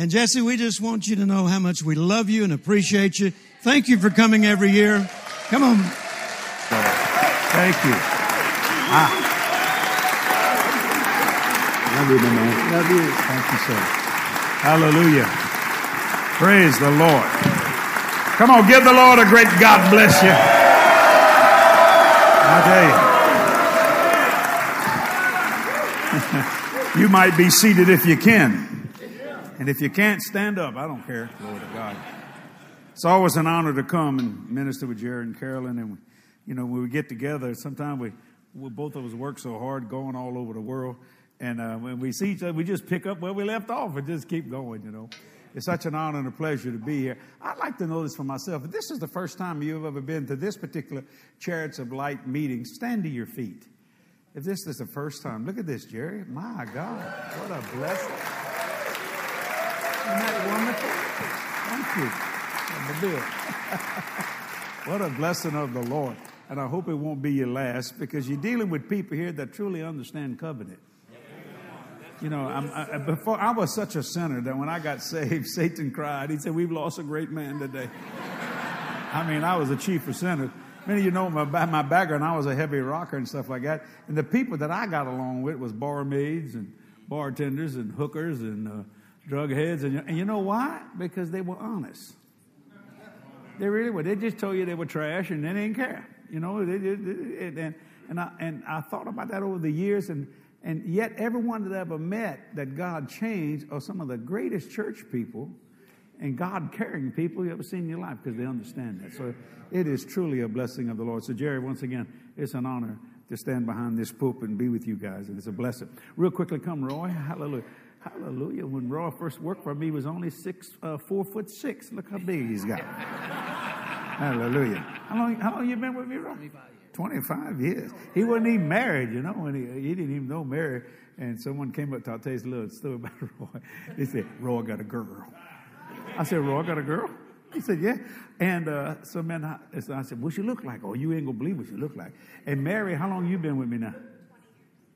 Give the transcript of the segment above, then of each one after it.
And Jesse, we just want you to know how much we love you and appreciate you. Thank you for coming every year. Come on. Thank you. Ah. Love you, my man. Love you. Thank you, sir. Hallelujah. Praise the Lord. Come on, give the Lord a great God bless you. I tell you. you might be seated if you can. And if you can't, stand up. I don't care. To God. It's always an honor to come and minister with Jerry and Carolyn. And, you know, when we get together, sometimes we, we both of us work so hard going all over the world. And uh, when we see each other, we just pick up where we left off and just keep going, you know. It's such an honor and a pleasure to be here. I'd like to know this for myself. If this is the first time you've ever been to this particular Chariots of Light meeting, stand to your feet. If this is the first time, look at this, Jerry. My God, what a blessing. Isn't that wonderful? Thank you. what a blessing of the Lord. And I hope it won't be your last because you're dealing with people here that truly understand covenant. You know, I, before I was such a sinner that when I got saved, Satan cried. He said, "We've lost a great man today." I mean, I was a chief of sinners. Many of you know my, my background. I was a heavy rocker and stuff like that. And the people that I got along with was barmaids and bartenders and hookers and uh, drug heads. And, and you know why? Because they were honest. They really were. They just told you they were trash and they didn't care. You know, they, they, they, and, and, I, and I thought about that over the years. And and yet, everyone that I ever met that God changed are some of the greatest church people and God caring people you ever seen in your life because they understand that. So it is truly a blessing of the Lord. So, Jerry, once again, it's an honor to stand behind this pulpit and be with you guys, and it's a blessing. Real quickly, come, Roy. Hallelujah. Hallelujah. When Roy first worked for me, he was only six, uh, four foot six. Look how big he's got. Hallelujah. How long, how long you been with me, Roy? 25 years. He wasn't even married, you know, and he, he didn't even know Mary. And someone came up to I'll tell you a little story about Roy. He said, Roy got a girl. I said, Roy got a girl? He said, yeah. And uh, so, man, I, so I said, what she look like? Oh, you ain't to believe what she look like. And Mary, how long you been with me now?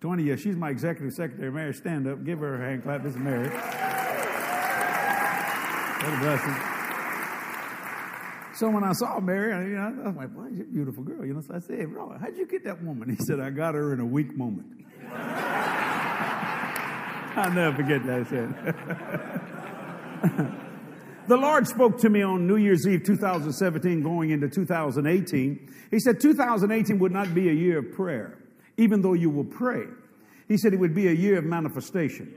20 years. She's my executive secretary. Mary, stand up. Give her a hand clap. This is Mary. What a blessing. So when I saw Mary, I, you know, I was like, "Boy, she's a beautiful girl." You know, so I said, "Bro, how'd you get that woman?" He said, "I got her in a weak moment." I'll never forget that. I said. the Lord spoke to me on New Year's Eve 2017, going into 2018. He said 2018 would not be a year of prayer, even though you will pray. He said it would be a year of manifestation.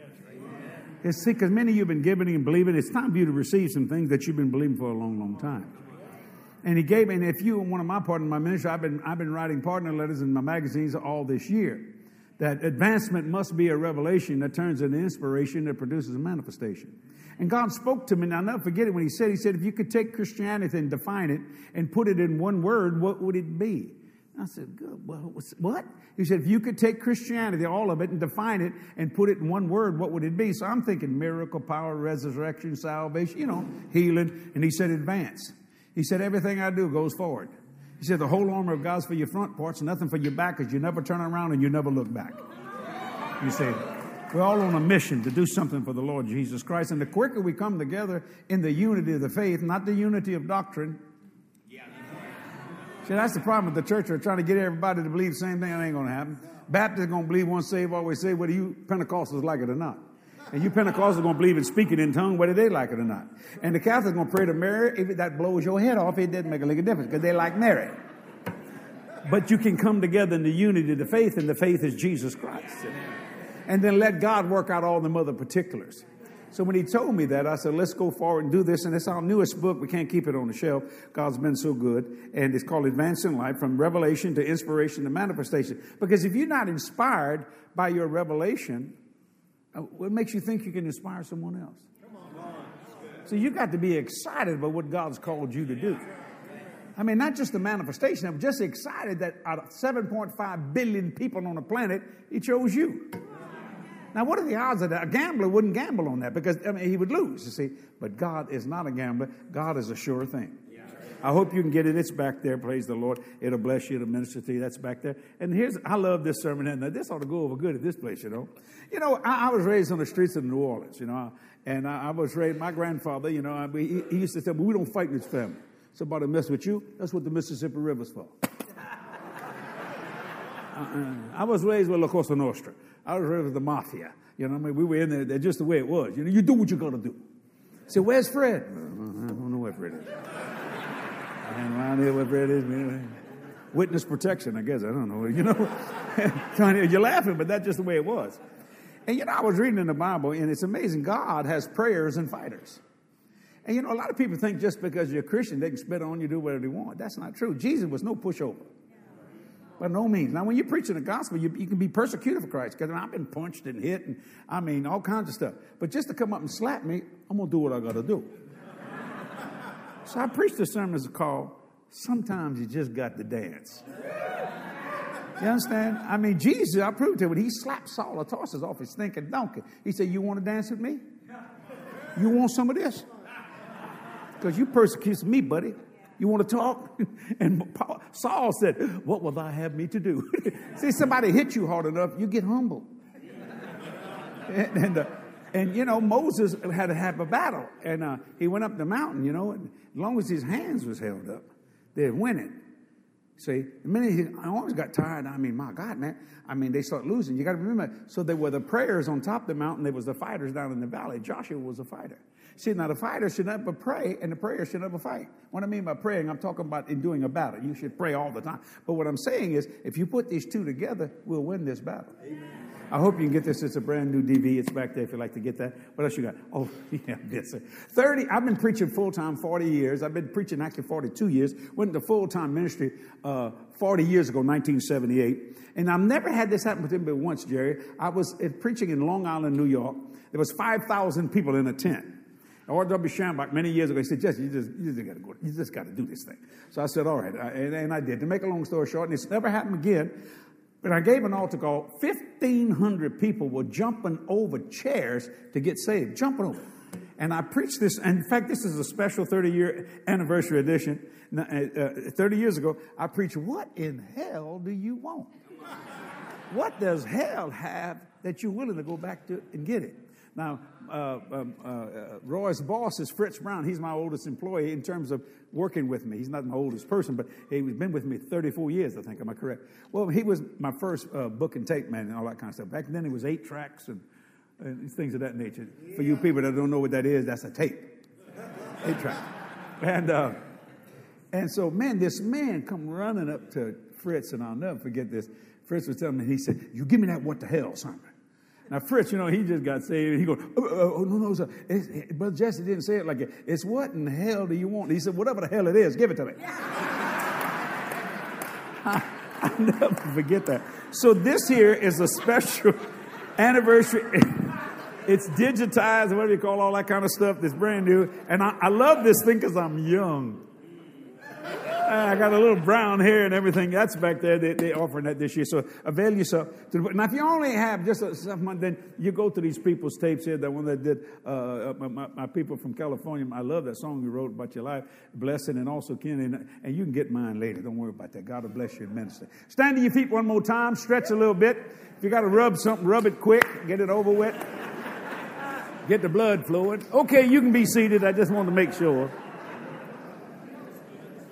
It's because many of you have been giving and believing. It's time for you to receive some things that you've been believing for a long, long time. And he gave and if you one of my partners in my ministry, I've been, I've been writing partner letters in my magazines all this year. That advancement must be a revelation that turns into inspiration that produces a manifestation. And God spoke to me, and I'll never forget it when He said, He said, if you could take Christianity and define it and put it in one word, what would it be? I said, good. Well, what? He said, if you could take Christianity, all of it, and define it and put it in one word, what would it be? So I'm thinking miracle, power, resurrection, salvation, you know, healing. And he said, advance. He said, Everything I do goes forward. He said, The whole armor of God's for your front parts, nothing for your back, because you never turn around and you never look back. You say, We're all on a mission to do something for the Lord Jesus Christ. And the quicker we come together in the unity of the faith, not the unity of doctrine. See, that's the problem with the church. They're trying to get everybody to believe the same thing. That ain't going to happen. Baptists are going to believe once saved, always saved, whether you Pentecostals like it or not. And you Pentecostals are going to believe in speaking in tongues, whether they like it or not. And the Catholics are going to pray to Mary. If that blows your head off, it doesn't make a lick of difference because they like Mary. But you can come together in the unity of the faith, and the faith is Jesus Christ. And then let God work out all the other particulars. So when he told me that, I said, let's go forward and do this. And it's our newest book. We can't keep it on the shelf. God's been so good. And it's called Advancing Life from Revelation to Inspiration to Manifestation. Because if you're not inspired by your revelation, uh, what makes you think you can inspire someone else? So you got to be excited about what God's called you to do. I mean, not just the manifestation, I'm just excited that out of 7.5 billion people on the planet, He chose you. Now, what are the odds of that? A gambler wouldn't gamble on that because I mean, he would lose, you see. But God is not a gambler, God is a sure thing. I hope you can get it. It's back there. Praise the Lord. It'll bless you. It'll minister to you. That's back there. And here's, I love this sermon. And this ought to go over good at this place, you know. You know, I, I was raised on the streets of New Orleans, you know, And I, I was raised, my grandfather, you know, he, he used to say, well, we don't fight in this family. Somebody mess with you, that's what the Mississippi River's for. uh-uh. I was raised with La Cosa Nostra. I was raised with the mafia. You know, what I mean, we were in there, there just the way it was. You know, you do what you got to do. Say, where's Fred? I don't know where Fred is. I ain't around here where Fred is. Man. Witness protection, I guess. I don't know. You know, you're laughing, but that's just the way it was. And you know, I was reading in the Bible, and it's amazing. God has prayers and fighters. And you know, a lot of people think just because you're a Christian, they can spit on you, do whatever they want. That's not true. Jesus was no pushover. By no means. Now, when you're preaching the gospel, you, you can be persecuted for Christ. Because I've been punched and hit, and I mean, all kinds of stuff. But just to come up and slap me, I'm going to do what I got to do. so I preached a sermon called Sometimes You Just Got to Dance. You understand? I mean, Jesus, I proved to you, when he slapped Saul of Tarsus off his thinking donkey, he said, You want to dance with me? You want some of this? Because you persecuted me, buddy. You want to talk? And Paul, Saul said, What will thou have me to do? See, somebody hit you hard enough, you get humble. and, and, uh, and, you know, Moses had to have a battle. And uh, he went up the mountain, you know, and as long as his hands was held up, they'd win it. See, the minute his arms got tired, I mean, my God, man. I mean, they start losing. You got to remember. So there were the prayers on top of the mountain. There was the fighters down in the valley. Joshua was a fighter. See, now the fighter should never pray, and the prayer should never fight. What I mean by praying, I'm talking about in doing a battle. You should pray all the time. But what I'm saying is, if you put these two together, we'll win this battle. Amen. I hope you can get this. It's a brand new DV. It's back there if you'd like to get that. What else you got? Oh, yeah, this. 30, I've been preaching full time 40 years. I've been preaching actually 42 years. Went into full time ministry uh, 40 years ago, 1978. And I've never had this happen with me but once, Jerry. I was preaching in Long Island, New York. There was 5,000 people in a tent. R.W. Schambach many years ago, he said, Jesse, you just, you just got to go, you just got to do this thing. So I said, all right, and, and, I did. To make a long story short, and it's never happened again, but I gave an altar call. 1,500 people were jumping over chairs to get saved, jumping over. And I preached this, and in fact, this is a special 30 year anniversary edition. Uh, uh, 30 years ago, I preached, What in hell do you want? What does hell have that you're willing to go back to and get it? Now, uh, um, uh, uh, Roy's boss is Fritz Brown. He's my oldest employee in terms of working with me. He's not my oldest person, but he's been with me 34 years, I think. Am I correct? Well, he was my first uh, book and tape man and all that kind of stuff. Back then, it was eight tracks and, and things of that nature. For you people that don't know what that is, that's a tape. eight track. And, uh, and so, man, this man come running up to Fritz, and I'll never forget this. Fritz was telling me, he said, You give me that what the hell, son. Now, Fritz, you know, he just got saved. He goes, oh, uh, oh, uh, oh, no, no, sir. It's, it, Brother Jesse didn't say it like it. It's what in hell do you want? He said, whatever the hell it is, give it to me. I, I'll never forget that. So this here is a special anniversary. it's digitized, whatever you call all that kind of stuff. That's brand new. And I, I love this thing because I'm young. I got a little brown hair and everything. That's back there. They, they're offering that this year. So avail yourself. To the, now, if you only have just a, something, then you go to these people's tapes here. The one that did uh, uh my, my, people from California. I love that song you wrote about your life, blessing, and also Ken. And, and you can get mine later. Don't worry about that. God will bless you immensely. Stand to your feet one more time. Stretch a little bit. If you got to rub something, rub it quick. Get it over with. Get the blood flowing. Okay, you can be seated. I just want to make sure.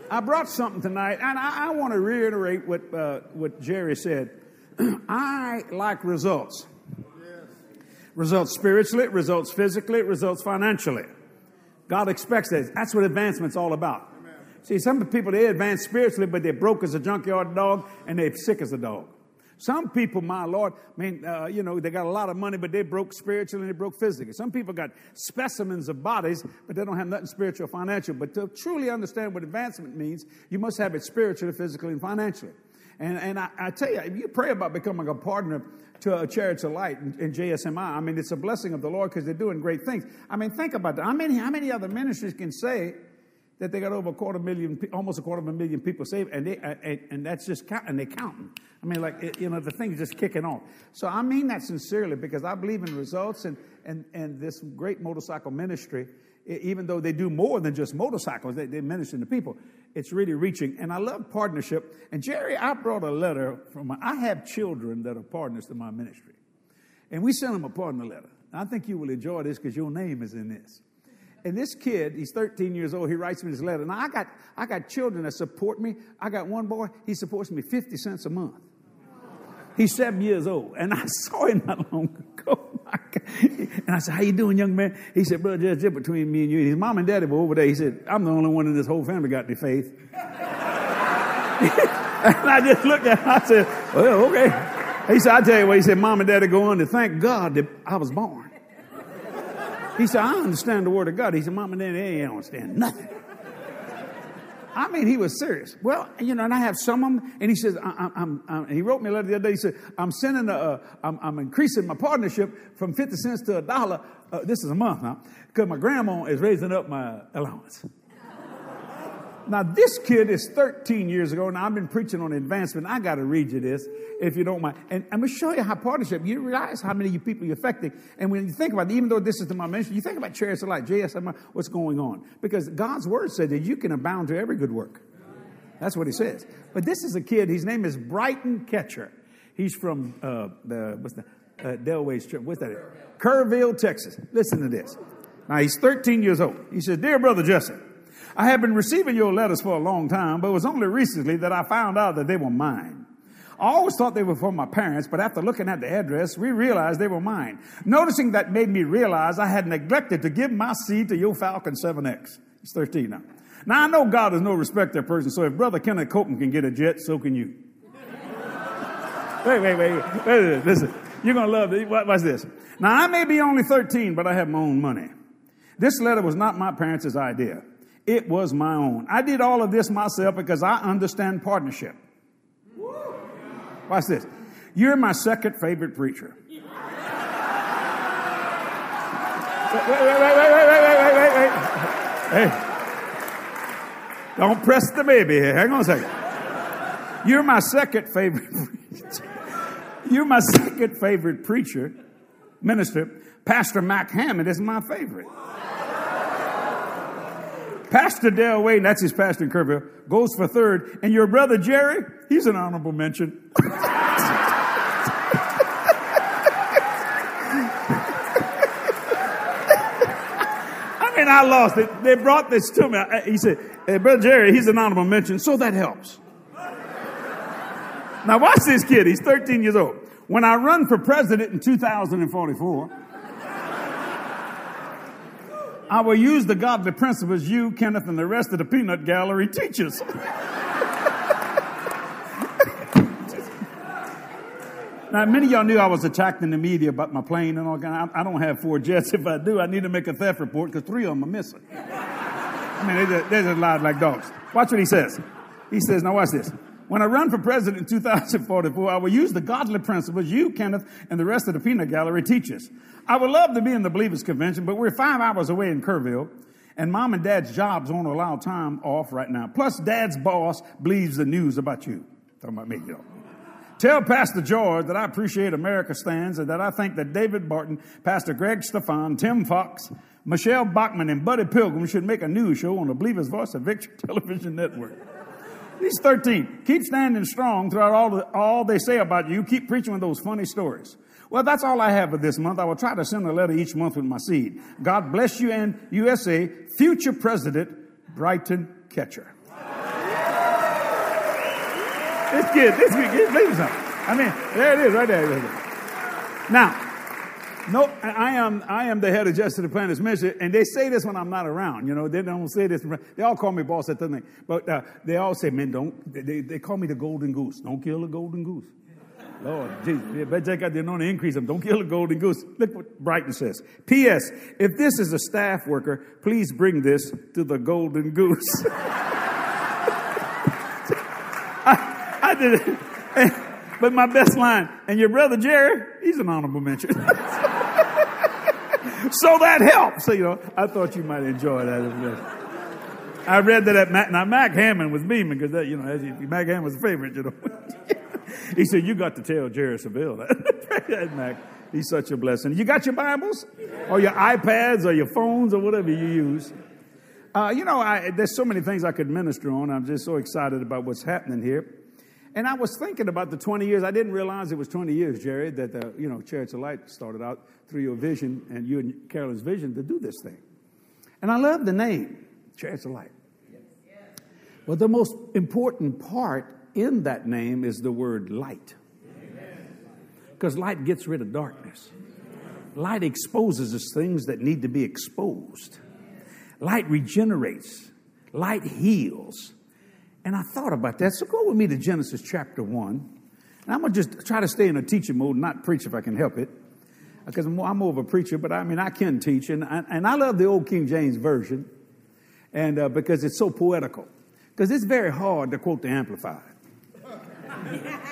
I brought something tonight, and I, I want to reiterate what, uh, what Jerry said. I like results. Results spiritually, results physically, results financially. God expects that. That's what advancement's all about. See, some people, they advance spiritually, but they're broke as a junkyard dog and they're sick as a dog. Some people, my Lord, I mean, uh, you know, they got a lot of money, but they broke spiritually and they broke physically. Some people got specimens of bodies, but they don't have nothing spiritual or financial. But to truly understand what advancement means, you must have it spiritually, physically, and financially. And, and I, I tell you, if you pray about becoming a partner to a Chariots of Light in, JSMI, I mean, it's a blessing of the Lord because they're doing great things. I mean, think about that. How many, how many other ministries can say, that they got over a quarter million, almost a quarter of a million people saved, and they and, and that's just count, and they counting. I mean, like it, you know, the thing is just kicking off. So I mean that sincerely because I believe in results, and and and this great motorcycle ministry, even though they do more than just motorcycles, they, they minister to people. It's really reaching, and I love partnership. And Jerry, I brought a letter from. My, I have children that are partners to my ministry, and we send them a partner letter. I think you will enjoy this because your name is in this. And this kid, he's 13 years old, he writes me this letter. Now, I got, I got children that support me. I got one boy, he supports me 50 cents a month. He's seven years old. And I saw him not long ago. Oh and I said, how you doing, young man? He said, brother, just, just between me and you. His mom and daddy were over there. He said, I'm the only one in this whole family got any faith. and I just looked at him. I said, well, okay. He said, I tell you what, he said, mom and daddy go on to thank God that I was born. He said, I understand the word of God. He said, Mom and Daddy, they ain't understand nothing. I mean, he was serious. Well, you know, and I have some of them, and he says, I, am I'm, he wrote me a letter the other day. He said, I'm sending a, I'm, I'm increasing my partnership from 50 cents to a dollar. Uh, this is a month now, because my grandma is raising up my allowance. Now, this kid is 13 years ago, and I've been preaching on advancement. I got to read you this, if you don't mind. And I'm going to show you how partnership, you realize how many people you're affecting. And when you think about it, even though this is the my mission, you think about chariots of light, JSM, what's going on. Because God's word said that you can abound to every good work. That's what he says. But this is a kid, his name is Brighton Ketcher. He's from uh, the, what's the, uh, Delway's Church. What's that? Kerrville, Texas. Listen to this. Now, he's 13 years old. He says, Dear Brother Jesse, I have been receiving your letters for a long time, but it was only recently that I found out that they were mine. I always thought they were from my parents, but after looking at the address, we realized they were mine. Noticing that made me realize I had neglected to give my seed to your Falcon 7X. He's 13 now. Now I know God is no respecter of person, so if Brother Kenneth Copeland can get a jet, so can you. wait, wait, wait, wait, wait, listen. You're gonna love it. Watch this. Now I may be only 13, but I have my own money. This letter was not my parents' idea. It was my own. I did all of this myself because I understand partnership. Watch this. You're my second favorite preacher. Wait, wait, wait, wait, wait, wait, wait, wait, wait, wait. Hey. Don't press the baby here. Hang on a second. You're my second favorite preacher. You're my second favorite preacher, minister. Pastor Mac Hammond is my favorite. Pastor Dale Wayne, that's his pastor in Kerrville, goes for third. And your brother Jerry, he's an honorable mention. I mean, I lost it. They brought this to me. He said, hey, Brother Jerry, he's an honorable mention, so that helps. Now, watch this kid. He's 13 years old. When I run for president in 2044, I will use the godly principles you, Kenneth, and the rest of the peanut gallery teach us. now, many of y'all knew I was attacked in the media about my plane and all kind. I don't have four jets. If I do, I need to make a theft report because three of them are missing. I mean, they just, they just lied like dogs. Watch what he says. He says, now watch this. When I run for president in 2044, I will use the godly principles you, Kenneth, and the rest of the peanut gallery teach us. I would love to be in the Believers Convention, but we're five hours away in Kerrville, and mom and dad's jobs won't allow time off right now. Plus, dad's boss believes the news about you. Talking about me, you. Tell Pastor George that I appreciate America Stands and that I think that David Barton, Pastor Greg Stefan, Tim Fox, Michele Bachmann, and Buddy Pilgrim should make a news show on the Believer's Voice of Victory Television Network. He's 13. Keep standing strong throughout all, the, all they say about you. Keep preaching with those funny stories. Well, that's all I have for this month. I will try to send a letter each month with my seed. God bless you and USA, future President Brighton Ketcher. this kid, this kid, believe something. I mean, there it is, right there. Now, no, I am, I am the head of Jesse Duplantis Ministry, and they say this when I'm not around. You know, they don't say this. They all call me boss at the thing, but uh, they all say, "Man, don't." They, they call me the golden goose. Don't kill the golden goose. Lord Jesus, you check out the anointing increase them. Don't kill the golden goose. Look what Brighton says. P.S. If this is a staff worker, please bring this to the golden goose. I, I did it. But my best line, and your brother Jerry, he's an honorable mention. so that helps. So, you know, I thought you might enjoy that. I read that at Mac, now Mac Hammond was me because that, you know, Mac Hammond was a favorite, you know. he said, you got to tell Jerry Savelle that. Mac, he's such a blessing. You got your Bibles or your iPads or your phones or whatever you use. Uh, you know, I, there's so many things I could minister on. I'm just so excited about what's happening here. And I was thinking about the 20 years. I didn't realize it was 20 years, Jerry, that the, you know, Chariots of Light started out through your vision and you and Carolyn's vision to do this thing. And I love the name, Chariots of Light. But the most important part in that name is the word light. Because light gets rid of darkness. Light exposes us things that need to be exposed. Light regenerates. Light heals. And I thought about that. So go with me to Genesis chapter 1. And I'm going to just try to stay in a teaching mode, not preach if I can help it. Because I'm more, of a preacher, but I mean, I can teach. And I, and I love the old King James Version and uh, because it's so poetical. Because it's very hard to quote the Amplified.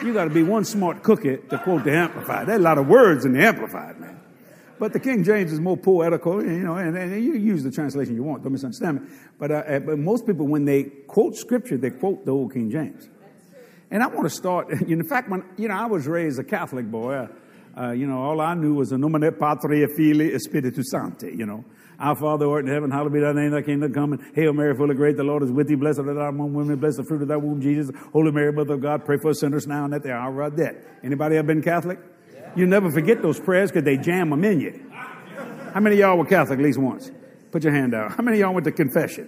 You got to be one smart cookie to quote the Amplified. There's a lot of words in the Amplified, man. But the King James is more poetical, you know, and, and you use the translation you want. Don't misunderstand me. But, uh, uh, but most people, when they quote Scripture, they quote the old King James. And I want to start. In fact, when you know, I was raised a Catholic boy. Uh, uh, you know, all I knew was a nomine patria filii spiritus sancti. You know, our Father who art in heaven, hallowed be thy name, thy kingdom come, and hail Mary, full of grace, the Lord is with thee, blessed art thou among women, blessed the fruit of thy womb, Jesus. Holy Mary, mother of God, pray for us sinners now and at the hour of our death. Anybody ever been Catholic? You never forget those prayers because they jam them in you. How many of y'all were Catholic at least once? Put your hand out. How many of y'all went to confession?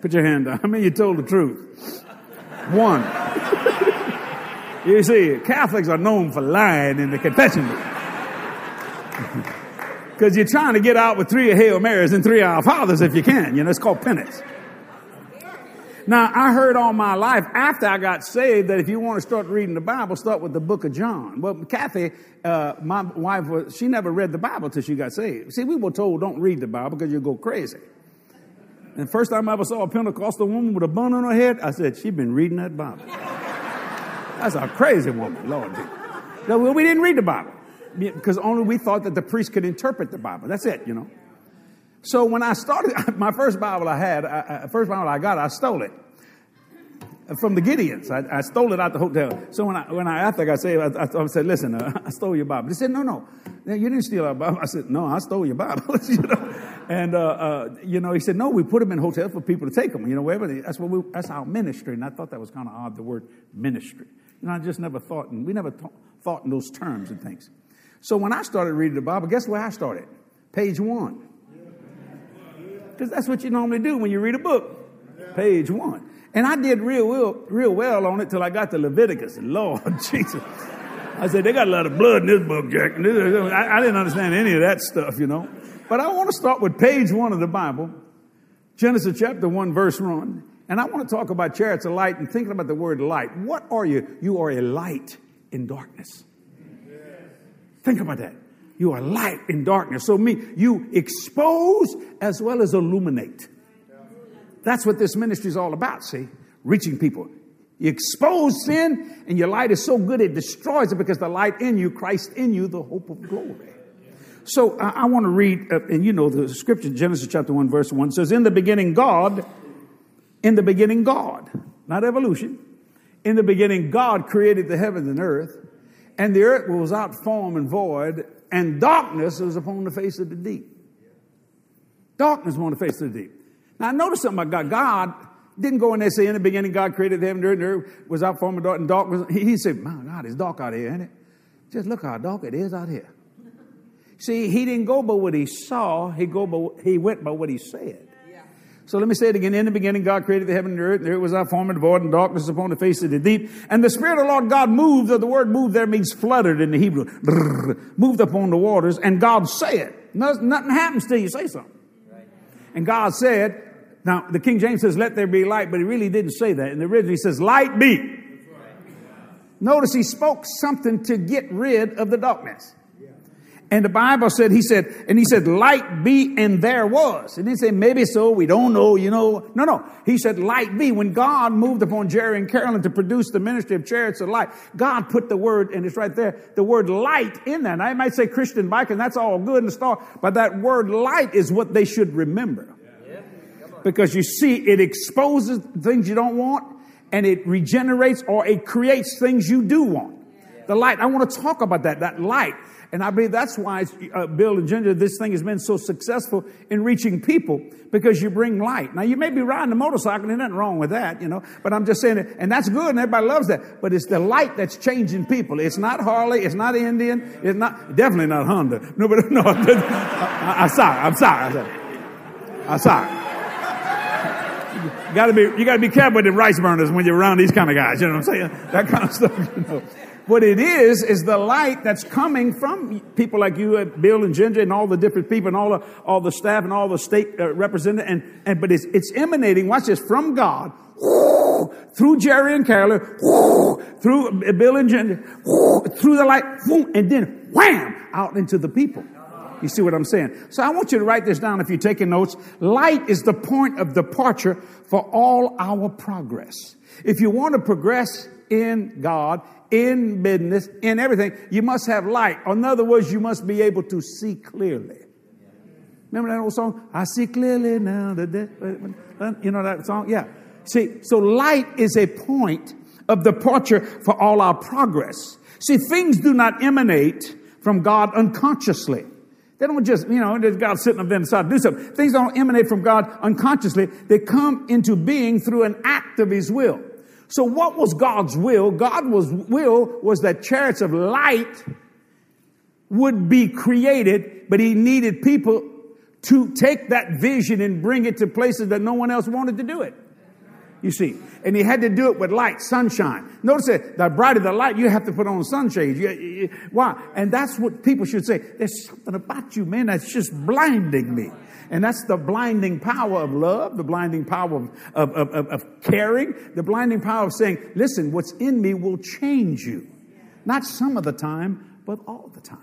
Put your hand out. How many you told the truth? One. you see, Catholics are known for lying in the confession. Because you're trying to get out with three Hail Marys and three Our Fathers if you can. You know, it's called penance. Now, I heard all my life after I got saved that if you want to start reading the Bible, start with the book of John. Well, Kathy, uh, my wife, was, she never read the Bible till she got saved. See, we were told don't read the Bible because you'll go crazy. And first time I ever saw a Pentecostal woman with a bun on her head, I said, she's been reading that Bible. That's a crazy woman, Lord. No, well, we didn't read the Bible because only we thought that the priest could interpret the Bible. That's it, you know. So when I started, my first Bible I had, I, first Bible I got, I stole it from the Gideons. I, I, stole it out the hotel. So when I, when I I I, I, I said, listen, uh, I stole your Bible. They said, no, no, you didn't steal our Bible. I said, no, I stole your Bible. you know? And, uh, uh, you know, he said, no, we put them in hotels for people to take them, you know, wherever they, that's what we, that's our ministry. And I thought that was kind of odd, the word ministry. You know, I just never thought, and we never th- thought in those terms and things. So when I started reading the Bible, guess where I started? Page one. Because that's what you normally do when you read a book. Page one. And I did real well, real well on it till I got to Leviticus. Lord Jesus. I said, they got a lot of blood in this book, Jack. I, I didn't understand any of that stuff, you know. But I want to start with page one of the Bible, Genesis chapter 1, verse 1. And I want to talk about chariots of light and thinking about the word light. What are you? You are a light in darkness. Think about that. You are light in darkness. So me, you expose as well as illuminate. That's what this ministry is all about, see? Reaching people. You expose sin, and your light is so good it destroys it because the light in you, Christ in you, the hope of glory. So uh, I want to read, uh, and you know the scripture, Genesis chapter 1, verse 1 says, In the beginning, God, in the beginning, God, not evolution. In the beginning, God created the heavens and earth. And the earth was out form and void, and darkness was upon the face of the deep. Darkness upon the face of the deep. Now, notice something about God. God didn't go in there and say, In the beginning, God created the heaven and earth, was out form and dark, and darkness. He, he said, My God, it's dark out here, ain't it? Just look how dark it is out here. See, he didn't go by what he saw, he, go by, he went by what he said. So let me say it again. In the beginning, God created the heaven and the earth. There was our form and void and darkness upon the face of the deep. And the Spirit of the Lord God moved, or the word moved there means fluttered in the Hebrew. moved upon the waters. And God said, nothing happens till you say something. And God said, now the King James says, let there be light, but he really didn't say that. In the original, he says, light be. Notice he spoke something to get rid of the darkness. And the Bible said, he said, and he said, light be, and there was. And he said, maybe so, we don't know, you know. No, no. He said, light be. When God moved upon Jerry and Carolyn to produce the ministry of chariots of light, God put the word, and it's right there, the word light in there. Now, I might say Christian bike, and that's all good and stuff, but that word light is what they should remember. Because you see, it exposes things you don't want, and it regenerates or it creates things you do want. The light, I want to talk about that, that light. And I believe that's why uh, Bill and Ginger, this thing has been so successful in reaching people because you bring light. Now, you may be riding a motorcycle, and there's nothing wrong with that, you know, but I'm just saying it, and that's good, and everybody loves that. But it's the light that's changing people. It's not Harley, it's not Indian, it's not, definitely not Honda. No, but no, I, am sorry, I'm sorry, I'm sorry. I'm sorry. You gotta be, you gotta be careful with the rice burners when you're around these kind of guys, you know what I'm saying? That kind of stuff, you know. What it is, is the light that's coming from people like you, uh, Bill and Ginger, and all the different people, and all the, all the staff, and all the state uh, representatives, and, and, but it's, it's emanating, watch this, from God, through Jerry and Carolyn, through Bill and Ginger, through the light, and then wham, out into the people. You see what I'm saying? So I want you to write this down if you're taking notes. Light is the point of departure for all our progress. If you want to progress in God, in business, in everything, you must have light. In other words, you must be able to see clearly. Remember that old song? I see clearly now. You know that song? Yeah. See, so light is a point of departure for all our progress. See, things do not emanate from God unconsciously. They don't just, you know, there's God sitting up there inside do something. Things don't emanate from God unconsciously. They come into being through an act of His will. So what was God's will? God was will was that chariots of light would be created, but he needed people to take that vision and bring it to places that no one else wanted to do it. You see, and he had to do it with light, sunshine. Notice that the brighter the light, you have to put on sunshades. Why? And that's what people should say. There's something about you, man, that's just blinding me. And that's the blinding power of love, the blinding power of, of, of, of, caring, the blinding power of saying, listen, what's in me will change you. Not some of the time, but all the time.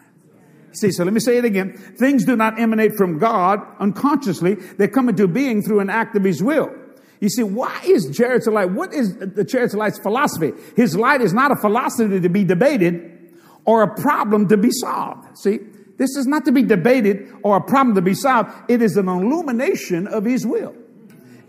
See, so let me say it again. Things do not emanate from God unconsciously. They come into being through an act of His will. You see, why is of Light? What is the of Light's philosophy? His light is not a philosophy to be debated or a problem to be solved. See, this is not to be debated or a problem to be solved. It is an illumination of His will.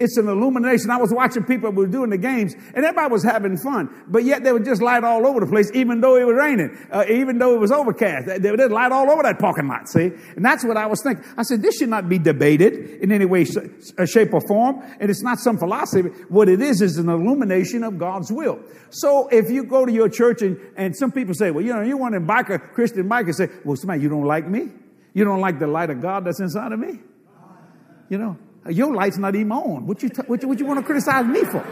It's an illumination. I was watching people who were doing the games and everybody was having fun, but yet they would just light all over the place, even though it was raining, uh, even though it was overcast. They would light all over that parking lot, see? And that's what I was thinking. I said, this should not be debated in any way, shape, or form. And it's not some philosophy. What it is, is an illumination of God's will. So if you go to your church and, and some people say, well, you know, you want to biker, Christian biker, say, well, somebody, you don't like me? You don't like the light of God that's inside of me? You know, your light's not even on. What you, t- what you, what you want to criticize me for?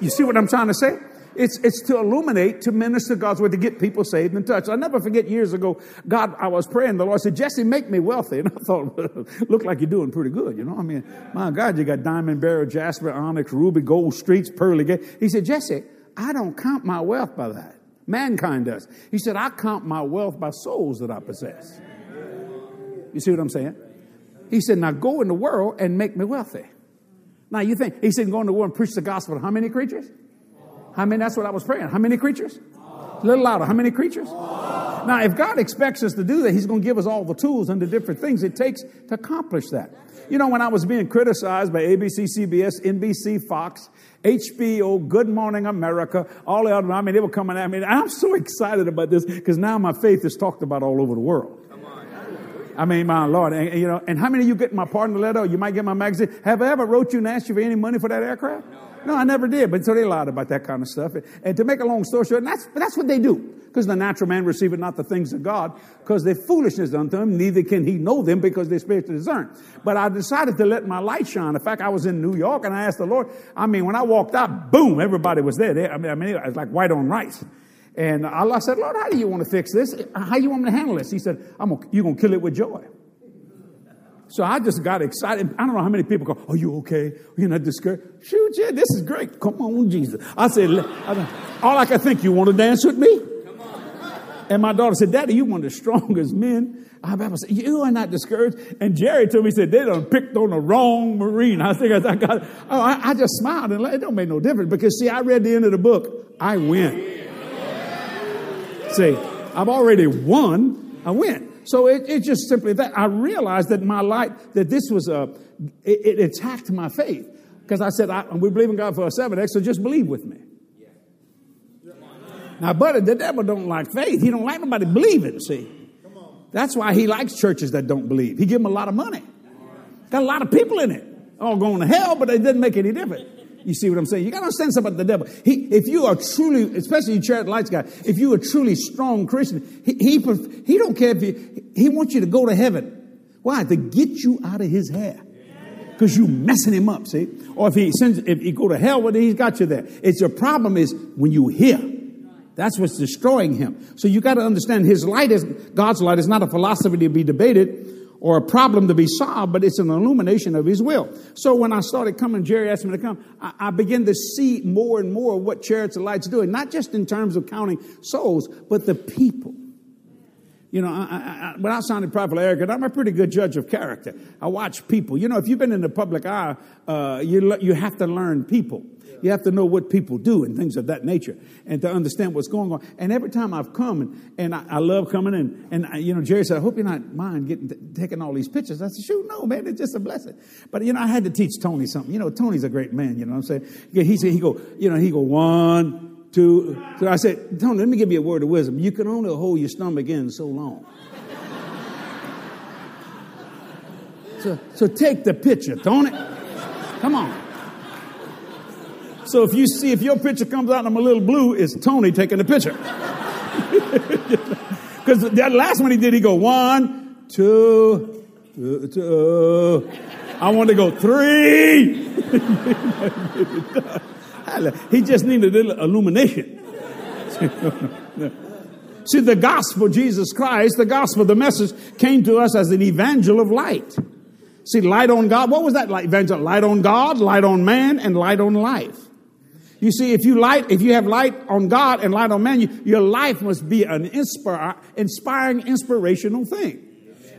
You see what I'm trying to say? It's, it's to illuminate, to minister God's word, to get people saved and touched. I never forget years ago, God, I was praying, the Lord said, Jesse, make me wealthy. And I thought, look like you're doing pretty good, you know? I mean, my God, you got diamond, beryl, jasper, onyx, ruby, gold, streets, pearly gate. He said, Jesse, I don't count my wealth by that. Mankind does. He said, I count my wealth by souls that I possess. You see what I'm saying? He said, Now go in the world and make me wealthy. Now you think, he said, Go in the world and preach the gospel to how many creatures? How many? That's what I was praying. How many creatures? A little louder. How many creatures? Now, if God expects us to do that, He's going to give us all the tools and the different things it takes to accomplish that. You know, when I was being criticized by ABC, CBS, NBC, Fox, HBO, Good Morning America, all the other, I mean, they were coming at me. I'm so excited about this because now my faith is talked about all over the world. I mean, my Lord, and, you know, and how many of you get my pardon letter? Or you might get my magazine. Have I ever wrote you and asked you for any money for that aircraft? No. No, I never did. But so they lied about that kind of stuff. And to make a long story short, that's, that's what they do. Because the natural man receiveth not the things of God, because their foolishness unto him, neither can he know them because they're spiritually discerned. But I decided to let my light shine. In fact, I was in New York and I asked the Lord, I mean, when I walked out, boom, everybody was there. They, I mean, I mean, it was like white on rice. And Allah said, Lord, how do you want to fix this? How you want me to handle this? He said, I'm gonna, you're going to kill it with joy. So I just got excited. I don't know how many people go, Are you okay? You're not discouraged? Shoot, yeah, this is great. Come on, Jesus. I said, All I can think, you want to dance with me? And my daughter said, Daddy, you're one of the strongest men ever seen. You are not discouraged. And Jerry told me, he said, they done picked on the wrong Marine. I think I, got, oh, I, I just smiled and it don't make no difference because see, I read the end of the book. I win. See, I've already won. I win. So it, it's just simply that I realized that my light, that this was a, it, it attacked my faith. Because I said, I, we believe in God for a 7X, so just believe with me. Now, buddy, the devil don't like faith. He don't like nobody believing, see. That's why he likes churches that don't believe. He give them a lot of money. Got a lot of people in it. All going to hell, but it didn't make any difference. You see what I'm saying? You got to understand something about the devil. He, if you are truly, especially you Charity Lights guy, if you are truly strong Christian, he, he, he don't care if you, he wants you to go to heaven. Why? To get you out of his hair. Because you messing him up, see? Or if he sends, if he go to hell, well, he's got you there. It's your problem is when you hear. That's what's destroying him. So you got to understand his light is, God's light is not a philosophy to be debated or a problem to be solved, but it's an illumination of his will. So when I started coming, Jerry asked me to come, I, I began to see more and more what Chariots of Light's doing, not just in terms of counting souls, but the people. You know, I, I, without sounding prideful arrogant, I'm a pretty good judge of character. I watch people. You know, if you've been in the public eye, uh, you, you have to learn people. You have to know what people do and things of that nature and to understand what's going on. And every time I've come and, and I, I love coming in, and I, you know, Jerry said, I hope you're not mind getting, taking all these pictures. I said, shoot, no, man, it's just a blessing. But, you know, I had to teach Tony something. You know, Tony's a great man, you know what I'm saying? He said, he go, you know, he go, one, two. so I said, Tony, let me give you a word of wisdom. You can only hold your stomach in so long. so, so take the picture, Tony. Come on. So if you see, if your picture comes out and I'm a little blue, it's Tony taking the picture. Because that last one he did, he go one, two, two. I want to go three. He just needed a little illumination. See, the gospel, Jesus Christ, the gospel, the message came to us as an evangel of light. See, light on God. What was that light? Evangel? Light on God, light on man, and light on life. You see, if you light, if you have light on God and light on man, you, your life must be an inspiring, inspirational thing.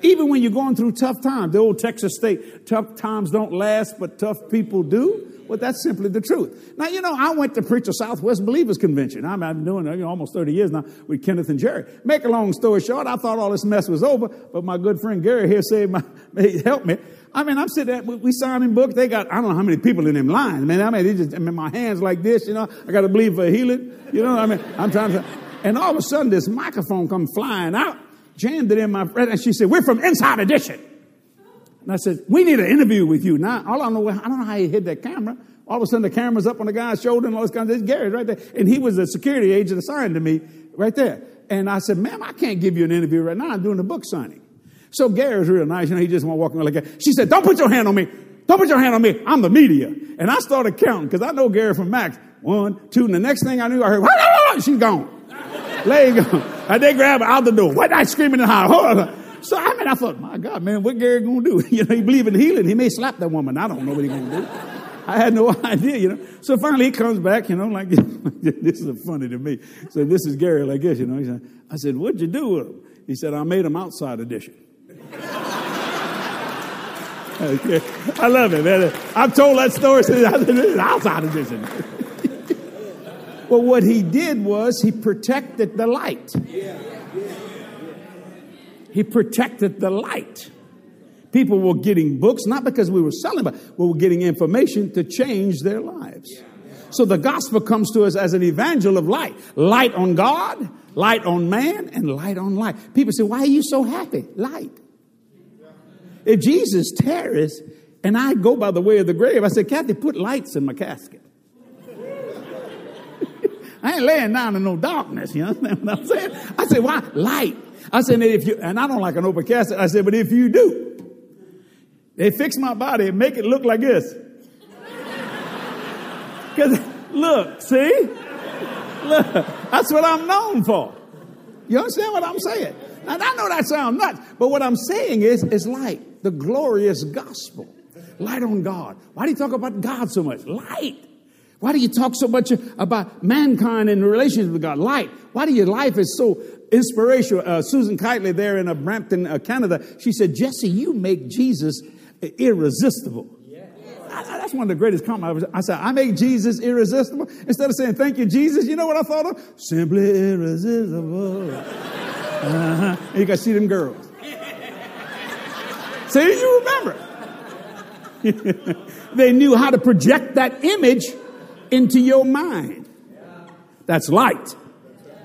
Even when you're going through tough times, the old Texas state, tough times don't last, but tough people do. Well, that's simply the truth. Now, you know, I went to preach a Southwest Believers Convention. I've been doing it you know, almost 30 years now with Kenneth and Jerry. Make a long story short, I thought all this mess was over, but my good friend Gary here saved my, helped me. I mean, I'm sitting there, we signing books. They got, I don't know how many people in them lines, man. I mean, they just, I mean, my hands like this, you know, I got to believe for healing. You know, I mean, I'm trying to, and all of a sudden this microphone come flying out, jammed it in my, friend, and she said, we're from Inside Edition. And I said, we need an interview with you. Now, all I know, I don't know how he hid that camera. All of a sudden, the camera's up on the guy's shoulder and all this kind of thing. Gary's right there. And he was a security agent assigned to me right there. And I said, ma'am, I can't give you an interview right now. I'm doing a book signing. So Gary's real nice. You know, he just want to walk around like that. She said, don't put your hand on me. Don't put your hand on me. I'm the media. And I started counting because I know Gary from Max. One, two, and the next thing I knew, I heard, she's gone. Leg gone. And they grab her out the door. What I screaming and hollering. So I mean, I thought, my God, man, what Gary gonna do? You know, he believe in healing. He may slap that woman. I don't know what he gonna do. I had no idea, you know. So finally he comes back, you know, like this is funny to me. So this is Gary like this, you know. He said, I said, what'd you do with him? He said, I made him outside edition. okay. I love it, man. I've told that story since I said, outside edition. well, what he did was he protected the light. He protected the light. People were getting books, not because we were selling, but we were getting information to change their lives. So the gospel comes to us as an evangel of light. Light on God, light on man, and light on life. People say, why are you so happy? Light. If Jesus tarries and I go by the way of the grave, I said, Kathy, put lights in my casket. I ain't laying down in no darkness. You understand what I'm saying? I said, why? Light. I said, if you, and I don't like an open casket. I said, but if you do, they fix my body and make it look like this. Because, look, see? Look, that's what I'm known for. You understand what I'm saying? And I know that sounds nuts, but what I'm saying is, it's light, the glorious gospel. Light on God. Why do you talk about God so much? Light. Why do you talk so much about mankind and relationship with God? Light. Why do your life is so inspirational? Uh, Susan Kiteley there in uh, Brampton, uh, Canada, she said, Jesse, you make Jesus irresistible. that's one of the greatest compliments. I was. I said, I make Jesus irresistible. Instead of saying, thank you, Jesus, you know what I thought of? Simply irresistible. Uh-huh. You can see them girls. see, you remember. they knew how to project that image into your mind. That's light.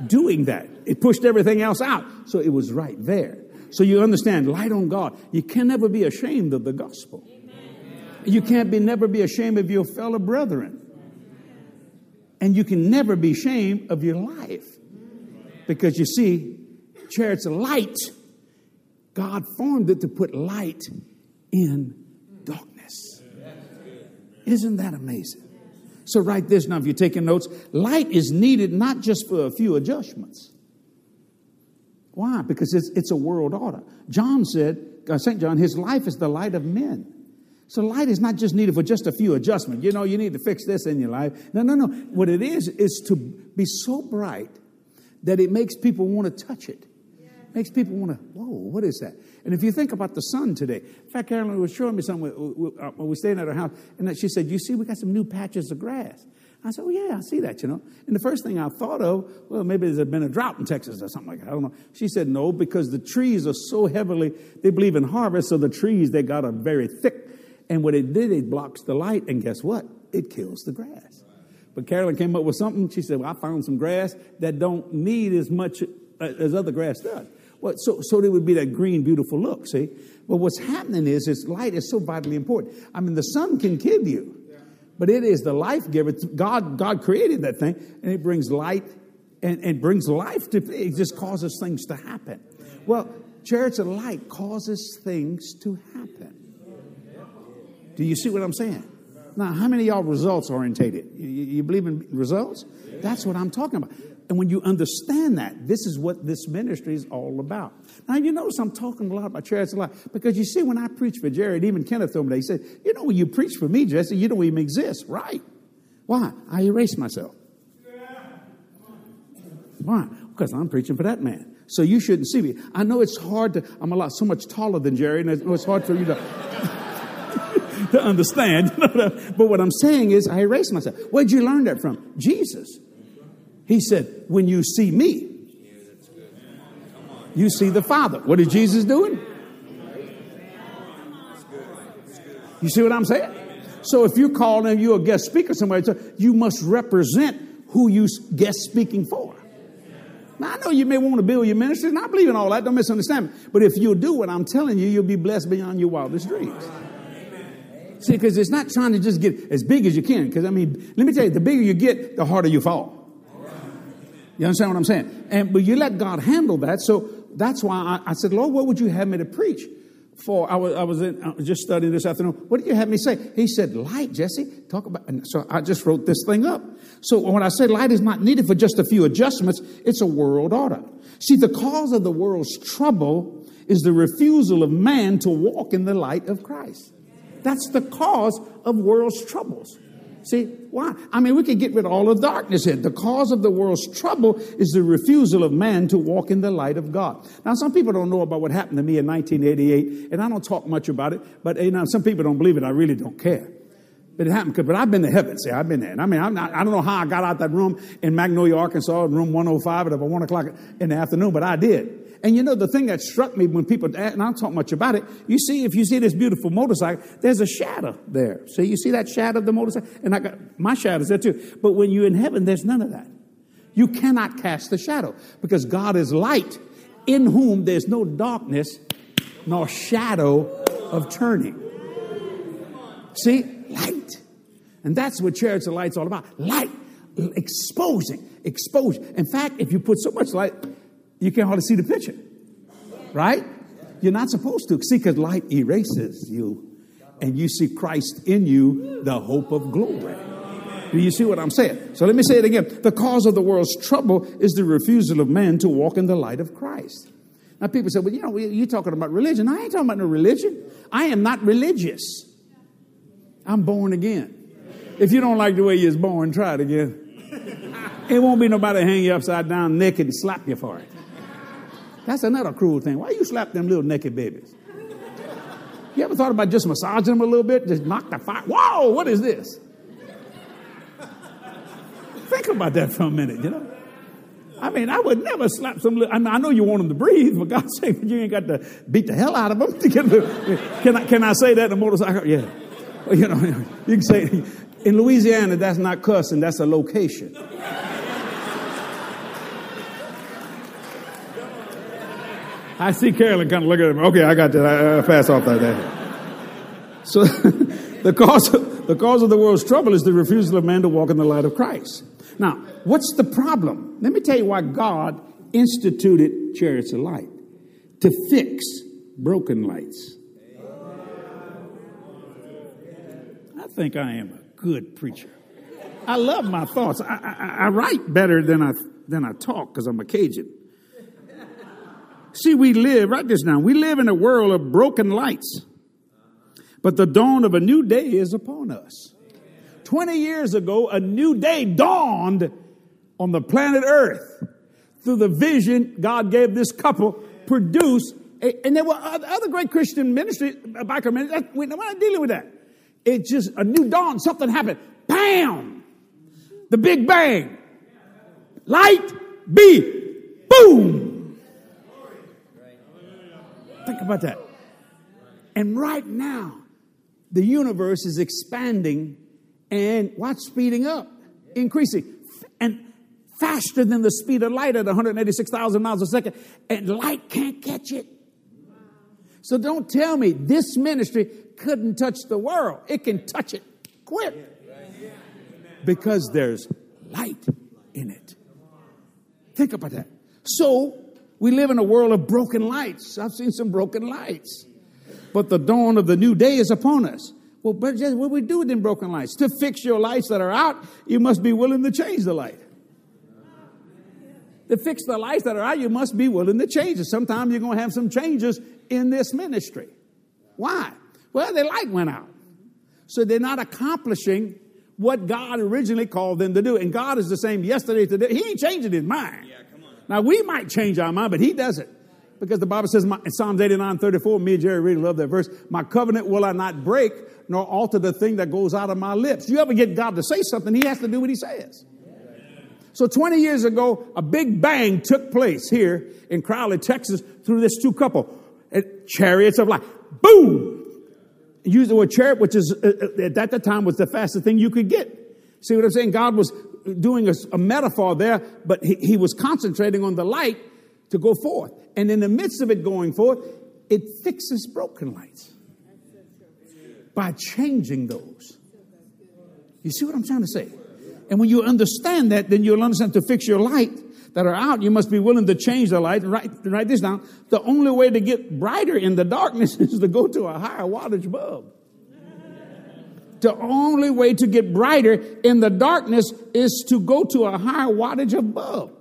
Doing that. It pushed everything else out. So it was right there. So you understand, light on God. You can never be ashamed of the gospel. You can't be never be ashamed of your fellow brethren. And you can never be ashamed of your life. Because you see, chariots of light, God formed it to put light in darkness. Isn't that amazing? So write this now if you're taking notes. Light is needed not just for a few adjustments. Why? Because it's, it's a world order. John said, uh, St. John, his life is the light of men. So light is not just needed for just a few adjustments. You know, you need to fix this in your life. No, no, no. What it is, is to be so bright that it makes people want to touch it. Makes people want to, whoa, what is that? And if you think about the sun today, in fact, Carolyn was showing me something when we were staying at her house, and she said, You see, we got some new patches of grass. I said, Oh, yeah, I see that, you know. And the first thing I thought of, well, maybe there's been a drought in Texas or something like that. I don't know. She said, No, because the trees are so heavily, they believe in harvest, so the trees, they got a very thick. And what it did, it blocks the light, and guess what? It kills the grass. But Carolyn came up with something. She said, well, I found some grass that don't need as much uh, as other grass does. Well, so, so there would be that green, beautiful look, see? But what's happening is, is light is so vitally important. I mean, the sun can kill you but it is the life giver. God, God created that thing, and it brings light and, and brings life to it just causes things to happen. Well, chariots of light causes things to happen. Do you see what I'm saying? Now, how many y'all results orientated? You, you believe in results? That's what I'm talking about. And when you understand that, this is what this ministry is all about. Now, you notice I'm talking a lot about chariots of light because you see, when I preach for Jerry, even Kenneth told me, he said, You know, when you preach for me, Jesse, you don't even exist, right? Why? I erase myself. Why? Because I'm preaching for that man. So you shouldn't see me. I know it's hard to, I'm a lot so much taller than Jerry, and it's hard for you to, to understand. but what I'm saying is, I erase myself. Where'd you learn that from? Jesus. He said, When you see me, you see the Father. What is Jesus doing? You see what I'm saying? So if you're calling you a guest speaker somewhere, you must represent who you guest speaking for. Now I know you may want to build your ministry, and I believe in all that. Don't misunderstand me. But if you'll do what I'm telling you, you'll be blessed beyond your wildest dreams. See, because it's not trying to just get as big as you can. Because I mean, let me tell you, the bigger you get, the harder you fall. You understand what I'm saying? And but you let God handle that. So that's why I, I said, Lord, what would you have me to preach? For I was, I was, in, I was just studying this afternoon. What did you have me say? He said, light, Jesse. Talk about. So I just wrote this thing up. So when I say light is not needed for just a few adjustments, it's a world order. See, the cause of the world's trouble is the refusal of man to walk in the light of Christ. That's the cause of world's troubles. See, why? I mean, we could get rid of all the darkness here. The cause of the world's trouble is the refusal of man to walk in the light of God. Now, some people don't know about what happened to me in 1988, and I don't talk much about it, but you know, some people don't believe it. I really don't care. But it happened, but I've been to heaven. See, I've been there. And I mean, I'm not, I don't know how I got out that room in Magnolia, Arkansas, in room 105 at about 1 o'clock in the afternoon, but I did. And you know, the thing that struck me when people, eh, and I don't talk much about it, you see, if you see this beautiful motorcycle, there's a shadow there. So you see that shadow of the motorcycle? And I got, my shadow's there too. But when you're in heaven, there's none of that. You cannot cast the shadow because God is light in whom there's no darkness nor shadow of turning. See? Light. And that's what chariots of light's all about. Light. Exposing. Exposure. In fact, if you put so much light, you can't hardly see the picture. Right? You're not supposed to. See, because light erases you. And you see Christ in you, the hope of glory. Do you see what I'm saying? So let me say it again. The cause of the world's trouble is the refusal of man to walk in the light of Christ. Now, people say, well, you know, you're talking about religion. I ain't talking about no religion. I am not religious. I'm born again. If you don't like the way you was born, try it again. It won't be nobody hang you upside down naked and slap you for it. That's another cruel thing. Why you slap them little naked babies? You ever thought about just massaging them a little bit? Just knock the fire. Whoa, what is this? Think about that for a minute, you know. I mean, I would never slap some. Little, I, mean, I know you want them to breathe, for God's sake, but you ain't got to beat the hell out of them to get them. Can I, can I say that in a motorcycle? Yeah. You know, you can say in Louisiana, that's not cussing, that's a location. I see Carolyn kind of look at him. Okay, I got that. I, I pass off that. that. So the cause, of, the cause of the world's trouble is the refusal of man to walk in the light of Christ. Now, what's the problem? Let me tell you why God instituted chariots of light to fix broken lights. I think I am a good preacher. I love my thoughts. I, I, I write better than I than I talk because I'm a Cajun. See, we live, write this down, we live in a world of broken lights, but the dawn of a new day is upon us. 20 years ago, a new day dawned on the planet Earth through the vision God gave this couple produce. And there were other great Christian ministries, uh, biker ministries. We're not dealing with that. It's just a new dawn. Something happened. Bam! The Big Bang. Light, be, boom. About that. And right now, the universe is expanding and what's speeding up, increasing, and faster than the speed of light at 186,000 miles a second, and light can't catch it. So don't tell me this ministry couldn't touch the world. It can touch it quick because there's light in it. Think about that. So we live in a world of broken lights. I've seen some broken lights. But the dawn of the new day is upon us. Well, but just what we do with them broken lights? To fix your lights that are out, you must be willing to change the light. To fix the lights that are out, you must be willing to change it. Sometimes you're going to have some changes in this ministry. Why? Well, the light went out. So they're not accomplishing what God originally called them to do. And God is the same yesterday, today. He ain't changing his mind. Now, we might change our mind, but He doesn't. Because the Bible says in Psalms 89 34, me and Jerry really love that verse. My covenant will I not break, nor alter the thing that goes out of my lips. You ever get God to say something, He has to do what He says. So 20 years ago, a big bang took place here in Crowley, Texas, through this two couple. Chariots of light. Boom! Use the word chariot, which is uh, uh, at that time was the fastest thing you could get. See what I'm saying? God was doing a, a metaphor there, but he, he was concentrating on the light to go forth. And in the midst of it going forth, it fixes broken lights by changing those. You see what I'm trying to say? And when you understand that, then you'll understand to fix your light that are out, you must be willing to change the light. Write, write this down. The only way to get brighter in the darkness is to go to a higher wattage bulb. The only way to get brighter in the darkness is to go to a higher wattage of bulb.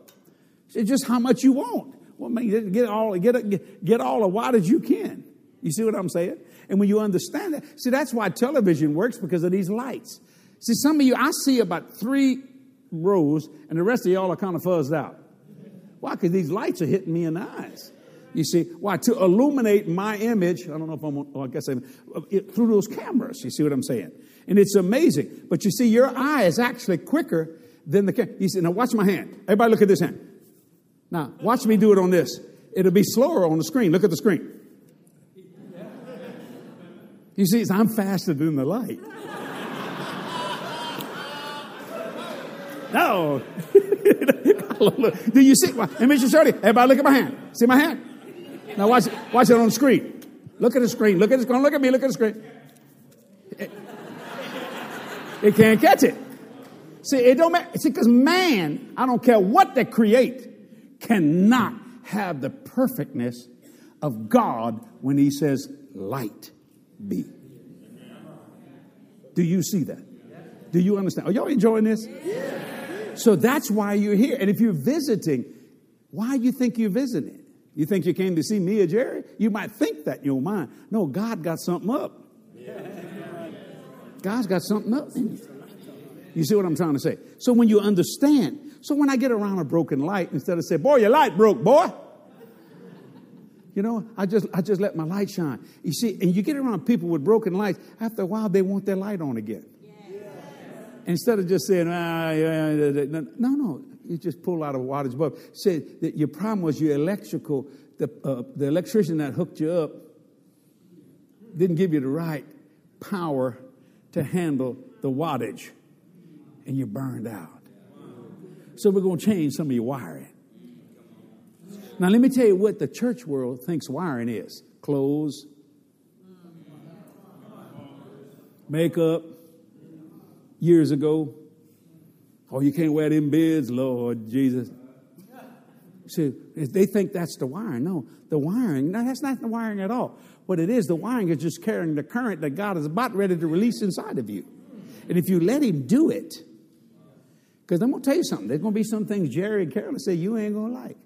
It's just how much you want. Well, man, get all get get all the wattage you can. You see what I'm saying? And when you understand that, see that's why television works because of these lights. See, some of you, I see about three rows, and the rest of y'all are kind of fuzzed out. Why? Because these lights are hitting me in the eyes. You see, why? To illuminate my image, I don't know if I'm, well, oh, I guess I'm, uh, through those cameras. You see what I'm saying? And it's amazing. But you see, your eye is actually quicker than the camera. You see, now watch my hand. Everybody look at this hand. Now, watch me do it on this. It'll be slower on the screen. Look at the screen. You see, I'm faster than the light. No. Do you see? Let me show you. Everybody look at my hand. See my hand? Now watch. Watch it on the screen. Look at the screen. Look at the screen. Look at me. Look at the screen. It, it can't catch it. See, it don't matter. See, because man, I don't care what they create, cannot have the perfectness of God when He says, "Light be." Do you see that? Do you understand? Are y'all enjoying this? So that's why you're here. And if you're visiting, why do you think you're visiting? You think you came to see me or Jerry? You might think that in your mind. No, God got something up. God's got something up. You see what I'm trying to say? So when you understand, so when I get around a broken light, instead of say, boy, your light broke, boy. You know, I just I just let my light shine. You see, and you get around people with broken lights, after a while they want their light on again. Instead of just saying, ah, yeah, no, no, you just pull out of wattage bulb. Say that your problem was your electrical, the, uh, the electrician that hooked you up didn't give you the right power to handle the wattage, and you're burned out. So we're going to change some of your wiring. Now, let me tell you what the church world thinks wiring is clothes, makeup. Years ago, oh, you can't wear them beards, Lord Jesus. See, they think that's the wiring. No, the wiring, no, that's not the wiring at all. What it is, the wiring is just carrying the current that God is about ready to release inside of you. And if you let Him do it, because I'm going to tell you something, there's going to be some things Jerry and Carolyn say you ain't going to like.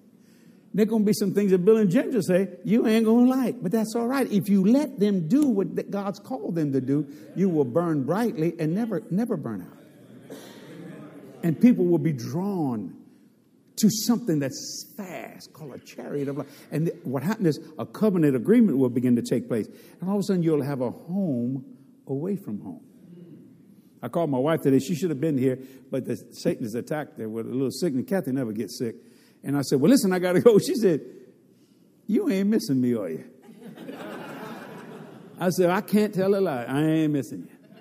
There's going to be some things that Bill and Ginger say you ain't going to like, but that's all right. If you let them do what God's called them to do, you will burn brightly and never, never burn out. And people will be drawn to something that's fast, called a chariot of life. And what happened is a covenant agreement will begin to take place. And all of a sudden, you'll have a home away from home. I called my wife today. She should have been here, but the, Satan has attacked her with a little sickness. Kathy never gets sick. And I said, Well, listen, I got to go. She said, You ain't missing me, are you? I said, I can't tell a lie. I ain't missing you.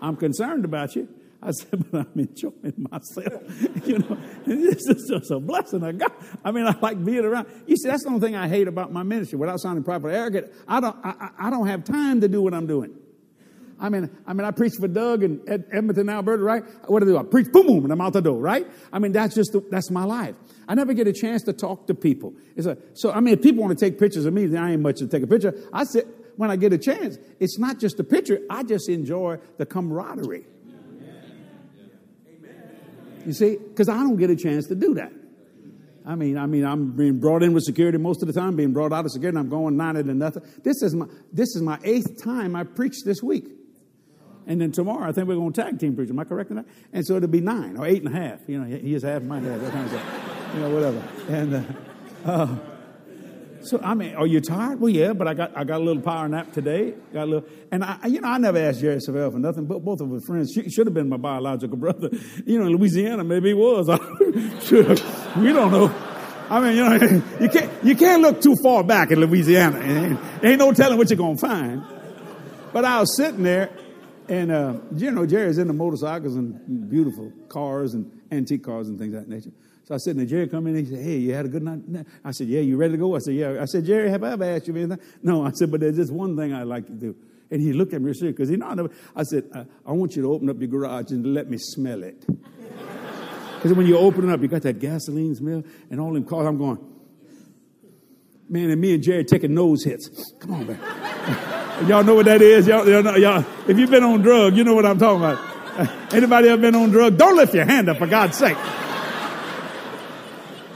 I'm concerned about you. I said, but I'm enjoying myself. you know, this is just a blessing of God. I mean, I like being around. You see, that's the only thing I hate about my ministry. Without sounding proper arrogant, I don't, I, I don't have time to do what I'm doing. I mean, I mean, I preach for Doug and Ed, Edmonton, Alberta, right? What do I do? I preach, boom, boom, and I'm out the door, right? I mean, that's just, the, that's my life. I never get a chance to talk to people. It's a, so, I mean, if people want to take pictures of me, then I ain't much to take a picture. I sit, when I get a chance, it's not just a picture. I just enjoy the camaraderie. You see, because I don't get a chance to do that. I mean, I mean, I'm being brought in with security most of the time, being brought out of security, I'm going nine to nothing. This is my this is my eighth time I preached this week. And then tomorrow, I think we're going to tag team preach. Am I correct in that? And so it'll be nine or eight and a half. You know, he is half, mine half, that kind of stuff. You know, whatever. And uh, uh, so, I mean, are you tired? Well, yeah, but I got I got a little power nap today. Got a little, and I, you know, I never asked Jerry Savelle for nothing. But both of us friends. She should have been my biological brother. You know, in Louisiana, maybe he was. we don't know. I mean, you know, you can't you can't look too far back in Louisiana. Ain't, ain't no telling what you're gonna find. But I was sitting there, and uh, you know, Jerry's into motorcycles and beautiful cars and antique cars and things of that nature. So I said, and Jerry come in and he said, Hey, you had a good night? I said, Yeah, you ready to go? I said, Yeah. I said, Jerry, have I ever asked you anything? No. I said, but there's just one thing I'd like to do. And he looked at me serious because he know I, said, I, I want you to open up your garage and let me smell it. Because when you open it up, you got that gasoline smell and all them cars. I'm going, man, and me and Jerry taking nose hits. Come on, man. y'all know what that is? Y'all, y'all, know, y'all, if you've been on drug, you know what I'm talking about. Anybody ever been on drug? Don't lift your hand up for God's sake.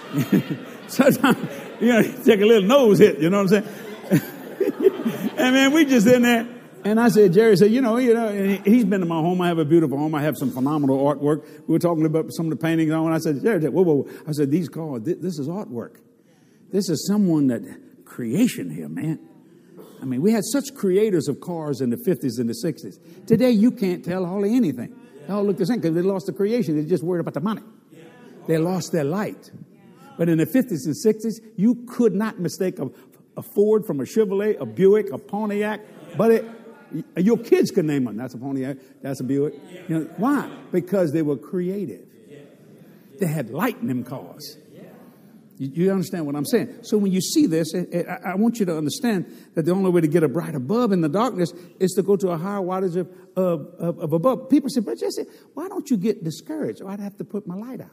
Sometimes, you know, take a little nose hit, you know what I'm saying? and man, we just in there. And I said, Jerry said, you know, you know, he's been to my home. I have a beautiful home. I have some phenomenal artwork. We were talking about some of the paintings on. I said, Jerry, whoa, whoa, whoa. I said, these cars, this is artwork. This is someone that creation here, man. I mean, we had such creators of cars in the 50s and the 60s. Today, you can't tell hardly anything. They all look the same because they lost the creation. They're just worried about the money. They lost their light. But in the 50s and 60s, you could not mistake a, a Ford from a Chevrolet, a Buick, a Pontiac, but it, your kids could name them. That's a Pontiac, that's a Buick. You know, why? Because they were creative. They had light in them cars. You, understand what I'm saying? So when you see this, I, want you to understand that the only way to get a brighter bulb in the darkness is to go to a higher wattage of, of, of, of a bulb. People say, but Jesse, why don't you get discouraged? Oh, I'd have to put my light out.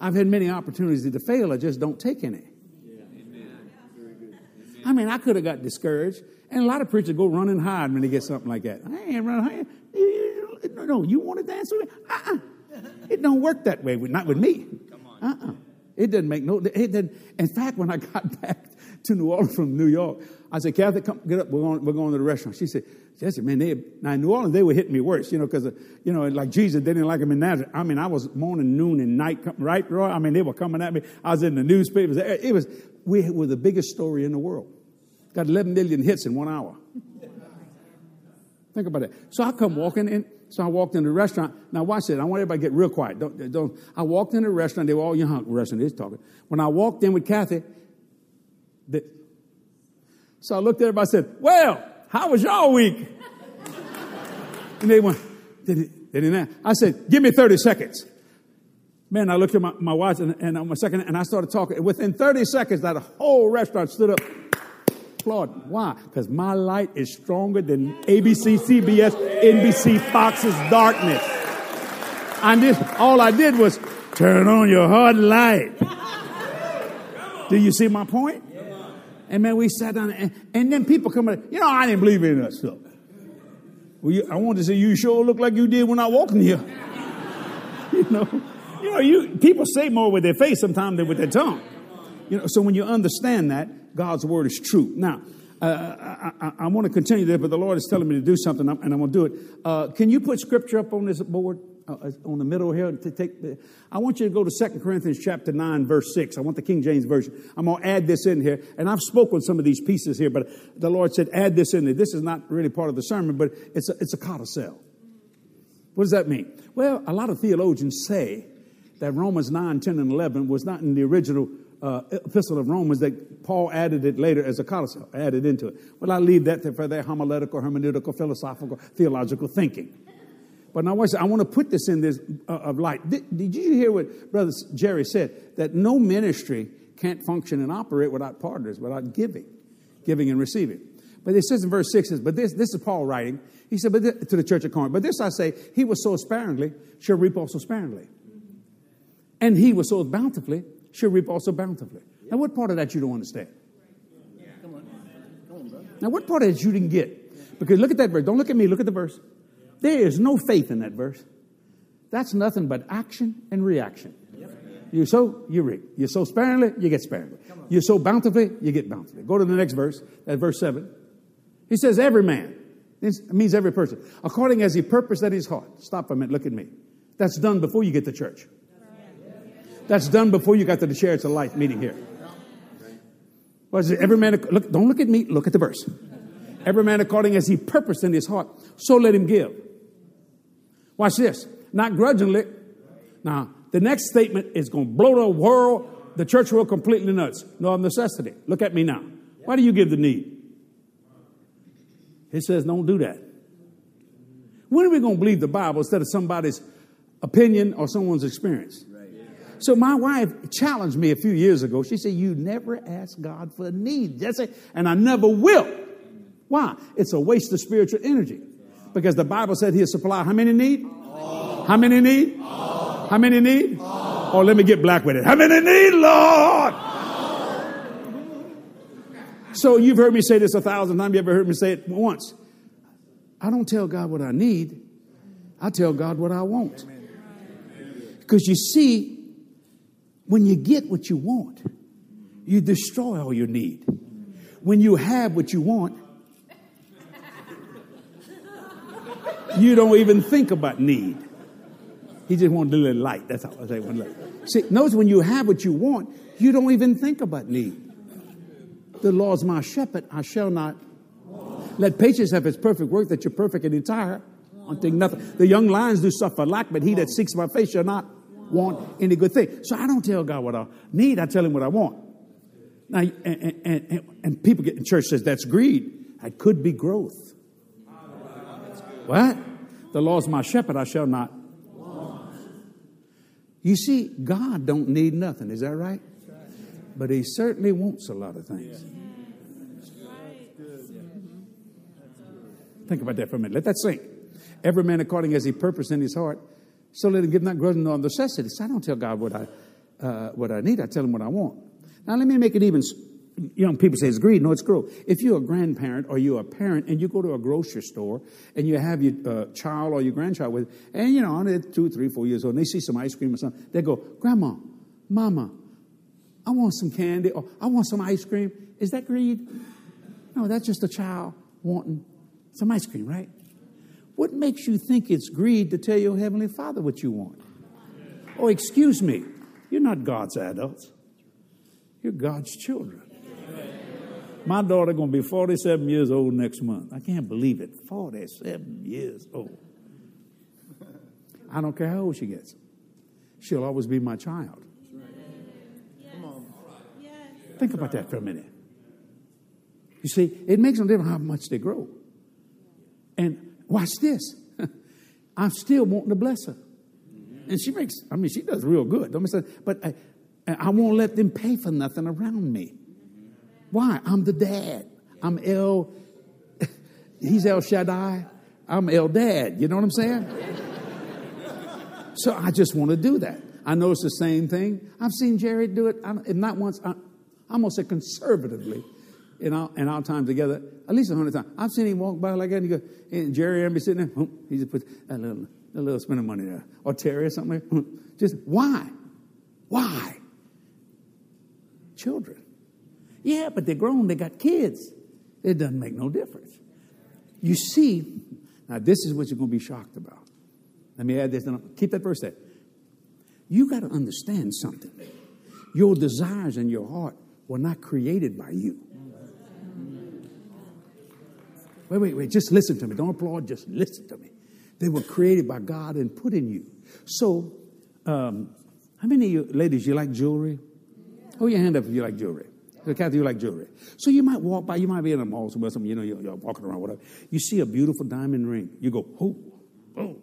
I've had many opportunities to fail. I just don't take any. I mean, I could have got discouraged. And a lot of preachers go run and hide when they get something like that. I ain't running hide. No, no, you want to dance with me? Uh-uh. It don't work that way. Not with me. Uh-uh. It didn't make no. It didn't. In fact, when I got back to New Orleans from New York, I said, Kathy, come get up. We're going. We're going to the restaurant. She said, Jesse, man, they now in New Orleans they were hitting me worse, you know, because uh, you know, like Jesus, they didn't like him in Nazareth. I mean, I was morning, noon, and night, right, Roy? I mean, they were coming at me. I was in the newspapers. It was we were the biggest story in the world. Got 11 million hits in one hour. Think about that. So I come walking in. So I walked in the restaurant. Now watch it. I want everybody to get real quiet. Don't, don't. I walked in the restaurant. They were all young restaurant. They talking. When I walked in with Kathy, the, so I looked at everybody and said, well, how was y'all week? and they went, they didn't, they didn't I said, give me 30 seconds. Man, I looked at my, my watch and, and on my second, and I started talking. Within 30 seconds, that whole restaurant stood up, applauding. Why? Because my light is stronger than ABC, CBS, NBC, Fox's darkness. I did, all I did was turn on your hard light. Do you see my point? And man, we sat down, and, and then people come in. You know, I didn't believe in that stuff. Well, you, I wanted to say, you sure look like you did when I walked in here. you know, you know, you people say more with their face sometimes than with their tongue. You know, so when you understand that, God's word is true. Now, uh, I, I, I want to continue there, but the Lord is telling me to do something, and I'm going to do it. Uh, can you put scripture up on this board? Uh, on the middle here to take the, I want you to go to 2 Corinthians chapter 9 verse 6. I want the King James version. I'm going to add this in here and I've spoken some of these pieces here but the Lord said add this in there. This is not really part of the sermon but it's a, it's a codicil. What does that mean? Well, a lot of theologians say that Romans 9, 10 and 11 was not in the original uh, epistle of Romans that Paul added it later as a codicil, added into it. Well, I leave that for their homiletical, hermeneutical, philosophical, theological thinking. But now, I want to put this in this uh, of light. Did, did, you hear what Brother Jerry said? That no ministry can't function and operate without partners, without giving, giving and receiving. But it says in verse 6, says, but this, this is Paul writing. He said, but this, to the church of Corinth, but this I say, he was so sparingly, shall reap also sparingly. And he was so bountifully, shall reap also bountifully. Now, what part of that you don't understand? Now, what part of that you didn't get? Because look at that verse. Don't look at me, look at the verse. There is no faith in that verse. That's nothing but action and reaction. You sow, you reap. You sow sparingly, you get sparingly. You sow bountifully, you get bountifully. Go to the next verse, at verse 7. He says, Every man, this means every person, according as he purposed at his heart. Stop for a minute, look at me. That's done before you get to church. That's done before you got to the chariots of light meeting here. What is it? Every man, look, don't look at me, look at the verse. Every man according as he purposed in his heart, so let him give. Watch this. Not grudgingly. Now, the next statement is going to blow the world, the church world completely nuts. No of necessity. Look at me now. Why do you give the need? He says, don't do that. When are we going to believe the Bible instead of somebody's opinion or someone's experience? So my wife challenged me a few years ago. She said, You never ask God for a need, Jesse, and I never will. Why? It's a waste of spiritual energy. Because the Bible said he'll supply how many need? All. How many need? All. How many need? All. Oh, let me get black with it. How many need, Lord? So you've heard me say this a thousand times. You ever heard me say it once? I don't tell God what I need. I tell God what I want. Because you see, when you get what you want, you destroy all you need. When you have what you want, You don't even think about need. He just wanted a little light. That's all I say. One light. See, notice when you have what you want, you don't even think about need. The Lord's my shepherd, I shall not. Let patience have its perfect work, that you're perfect and entire. Wanting nothing. The young lions do suffer lack, but he that seeks my face shall not want any good thing. So I don't tell God what I need, I tell him what I want. Now, and, and, and, and people get in church says that's greed. It could be growth. What? The Lord's my shepherd, I shall not. You see, God don't need nothing, is that right? But He certainly wants a lot of things. Think about that for a minute. Let that sink. Every man according as he purpose in his heart, so let him give not grudging nor necessity. So I don't tell God what I uh, what I need. I tell him what I want. Now let me make it even young people say it's greed. No, it's growth. If you're a grandparent or you're a parent and you go to a grocery store and you have your uh, child or your grandchild with, and you know, they're two, three, four years old, and they see some ice cream or something, they go, Grandma, Mama, I want some candy or I want some ice cream. Is that greed? No, that's just a child wanting some ice cream, right? What makes you think it's greed to tell your Heavenly Father what you want? Oh, excuse me, you're not God's adults. You're God's children. My daughter to be 47 years old next month. I can't believe it. 47 years old. I don't care how old she gets. She'll always be my child. Come on, Think about that for a minute. You see, it makes no difference how much they grow. And watch this. I'm still wanting to bless her. And she makes, I mean, she does real good. Don't say, but I, I won't let them pay for nothing around me. Why? I'm the dad. I'm El, he's El Shaddai. I'm El Dad. You know what I'm saying? so I just want to do that. I know it's the same thing. I've seen Jerry do it, and not once, I'm going to say conservatively, in our, in our time together, at least a hundred times. I've seen him walk by like that, and, go, and Jerry and be sitting there, he just puts a little, a little spend of money there. Or Terry or something Just why? Why? Children. Yeah, but they're grown, they got kids. It doesn't make no difference. You see, now this is what you're going to be shocked about. Let me add this. Keep that verse there. You got to understand something. Your desires in your heart were not created by you. Wait, wait, wait. Just listen to me. Don't applaud. Just listen to me. They were created by God and put in you. So, um, how many of you ladies, you like jewelry? Hold your hand up if you like jewelry. Kathy, you like jewelry. So you might walk by, you might be in a mall somewhere, something, you know, you're, you're, walking around, whatever. You see a beautiful diamond ring. You go, oh, oh,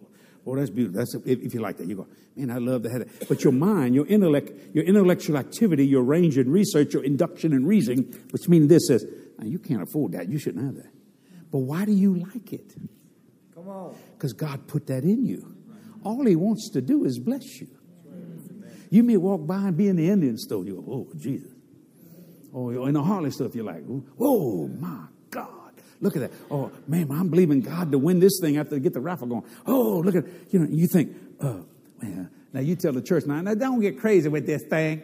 oh, that's beautiful. That's if, if, you like that. You go, man, I love to have that. But your mind, your intellect, your intellectual activity, your range in research, your induction and reasoning, which means this says, you can't afford that. You shouldn't have that. But why do you like it? Come on. Because God put that in you. All He wants to do is bless you. You may walk by and be in the Indian store. You go, oh, Jesus. Oh, or in the Harley stuff, you're like, oh, my God. Look at that. Oh, man, I'm believing God to win this thing after they get the raffle going. Oh, look at, you know, you think, oh, man. Now you tell the church, now, now don't get crazy with this thing.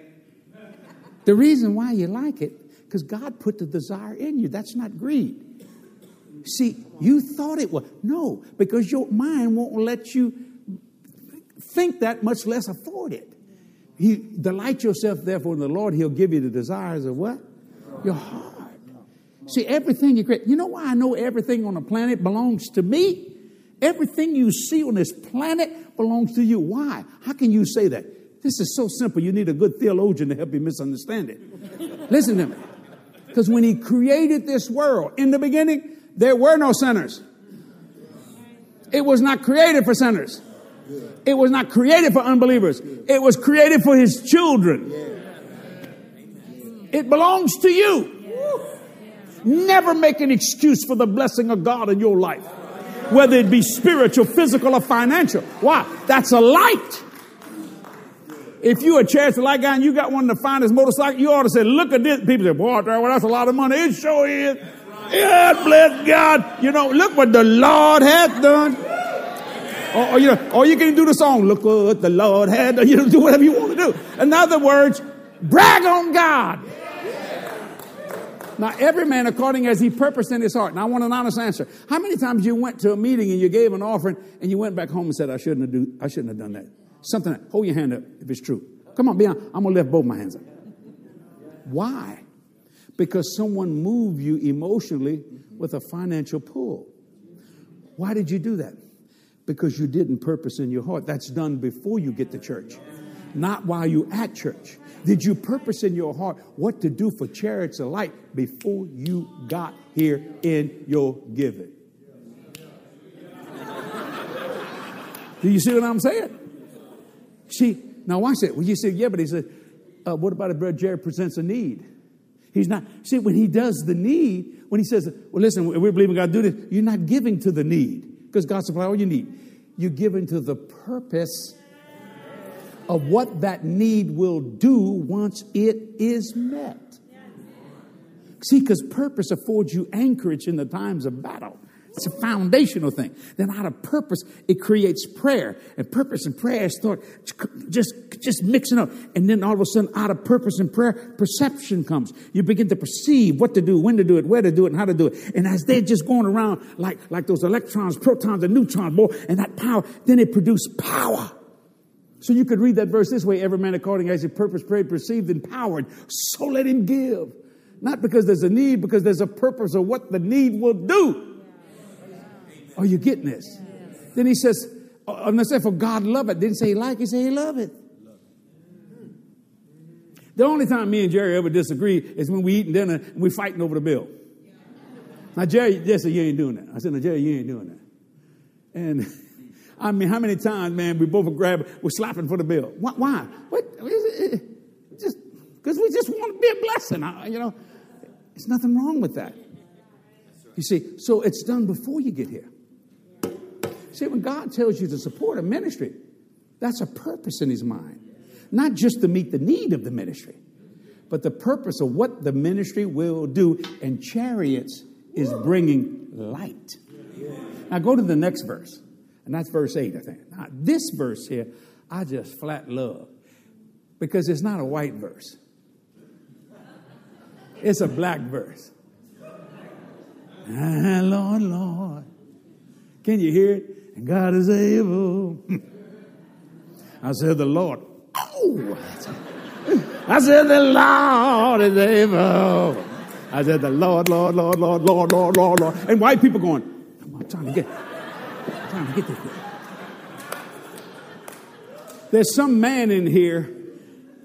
the reason why you like it, because God put the desire in you. That's not greed. See, you thought it was. No, because your mind won't let you think that, much less afford it. You delight yourself, therefore, in the Lord. He'll give you the desires of what? Your heart. See, everything you create. You know why I know everything on the planet belongs to me? Everything you see on this planet belongs to you. Why? How can you say that? This is so simple. You need a good theologian to help you misunderstand it. Listen to me. Because when he created this world in the beginning, there were no sinners. It was not created for sinners. It was not created for unbelievers. It was created for his children. It belongs to you. Never make an excuse for the blessing of God in your life, whether it be spiritual, physical, or financial. Why? That's a light. If you a charity light guy and you got one of the finest motorcycles, you ought to say, look at this. People say, boy, well, that's a lot of money. It sure is. Yeah, bless God. You know, look what the Lord has done. Or, or, you know, or you can do the song, look what the Lord had. You know, do whatever you want to do. In other words, brag on God. Now, every man according as he purposed in his heart. Now, I want an honest answer. How many times you went to a meeting and you gave an offering and you went back home and said, I shouldn't have, do, I shouldn't have done that? Something, like, hold your hand up if it's true. Come on, be honest. I'm going to lift both my hands up. Why? because someone moved you emotionally with a financial pull. Why did you do that? Because you didn't purpose in your heart. That's done before you get to church, not while you at church. Did you purpose in your heart what to do for chariots of light before you got here in your giving? Do you see what I'm saying? See, now watch it. Well, you say, yeah, but he said, uh, what about if Brother Jerry presents a need? He's not, see, when he does the need, when he says, well, listen, we're believing God do this, you're not giving to the need because God supplies all you need. You give into the purpose of what that need will do once it is met. See, because purpose affords you anchorage in the times of battle. It's a foundational thing. Then out of purpose, it creates prayer. And purpose and prayer start just, just mixing up. And then all of a sudden, out of purpose and prayer, perception comes. You begin to perceive what to do, when to do it, where to do it, and how to do it. And as they're just going around like, like those electrons, protons, and neutrons, boy, and that power, then it produces power. So you could read that verse this way every man according as his purpose, prayed, perceived, empowered. So let him give. Not because there's a need, because there's a purpose of what the need will do. Are you getting this? Yes. Then he says, uh, "I'm not unless for God love it. Didn't say he like he said he love it. The only time me and Jerry ever disagree is when we eating dinner and we fighting over the bill. Now Jerry, Jesse, you ain't doing that. I said, no, Jerry, you ain't doing that. And I mean, how many times, man, we both grab, we're slapping for the bill. Why? Why? What? Just because we just want to be a blessing. You know, there's nothing wrong with that. You see, so it's done before you get here. See, when God tells you to support a ministry, that's a purpose in His mind, not just to meet the need of the ministry, but the purpose of what the ministry will do. And chariots is bringing light. Now go to the next verse, and that's verse 8, I think. Now, this verse here, I just flat love because it's not a white verse, it's a black verse. Ah, Lord, Lord. Can you hear it? God is able. I said, The Lord. Oh! I said, The Lord is able. I said, The Lord, Lord, Lord, Lord, Lord, Lord, Lord, Lord. And white people going, I'm trying to get, I'm trying to get this. There's some man in here.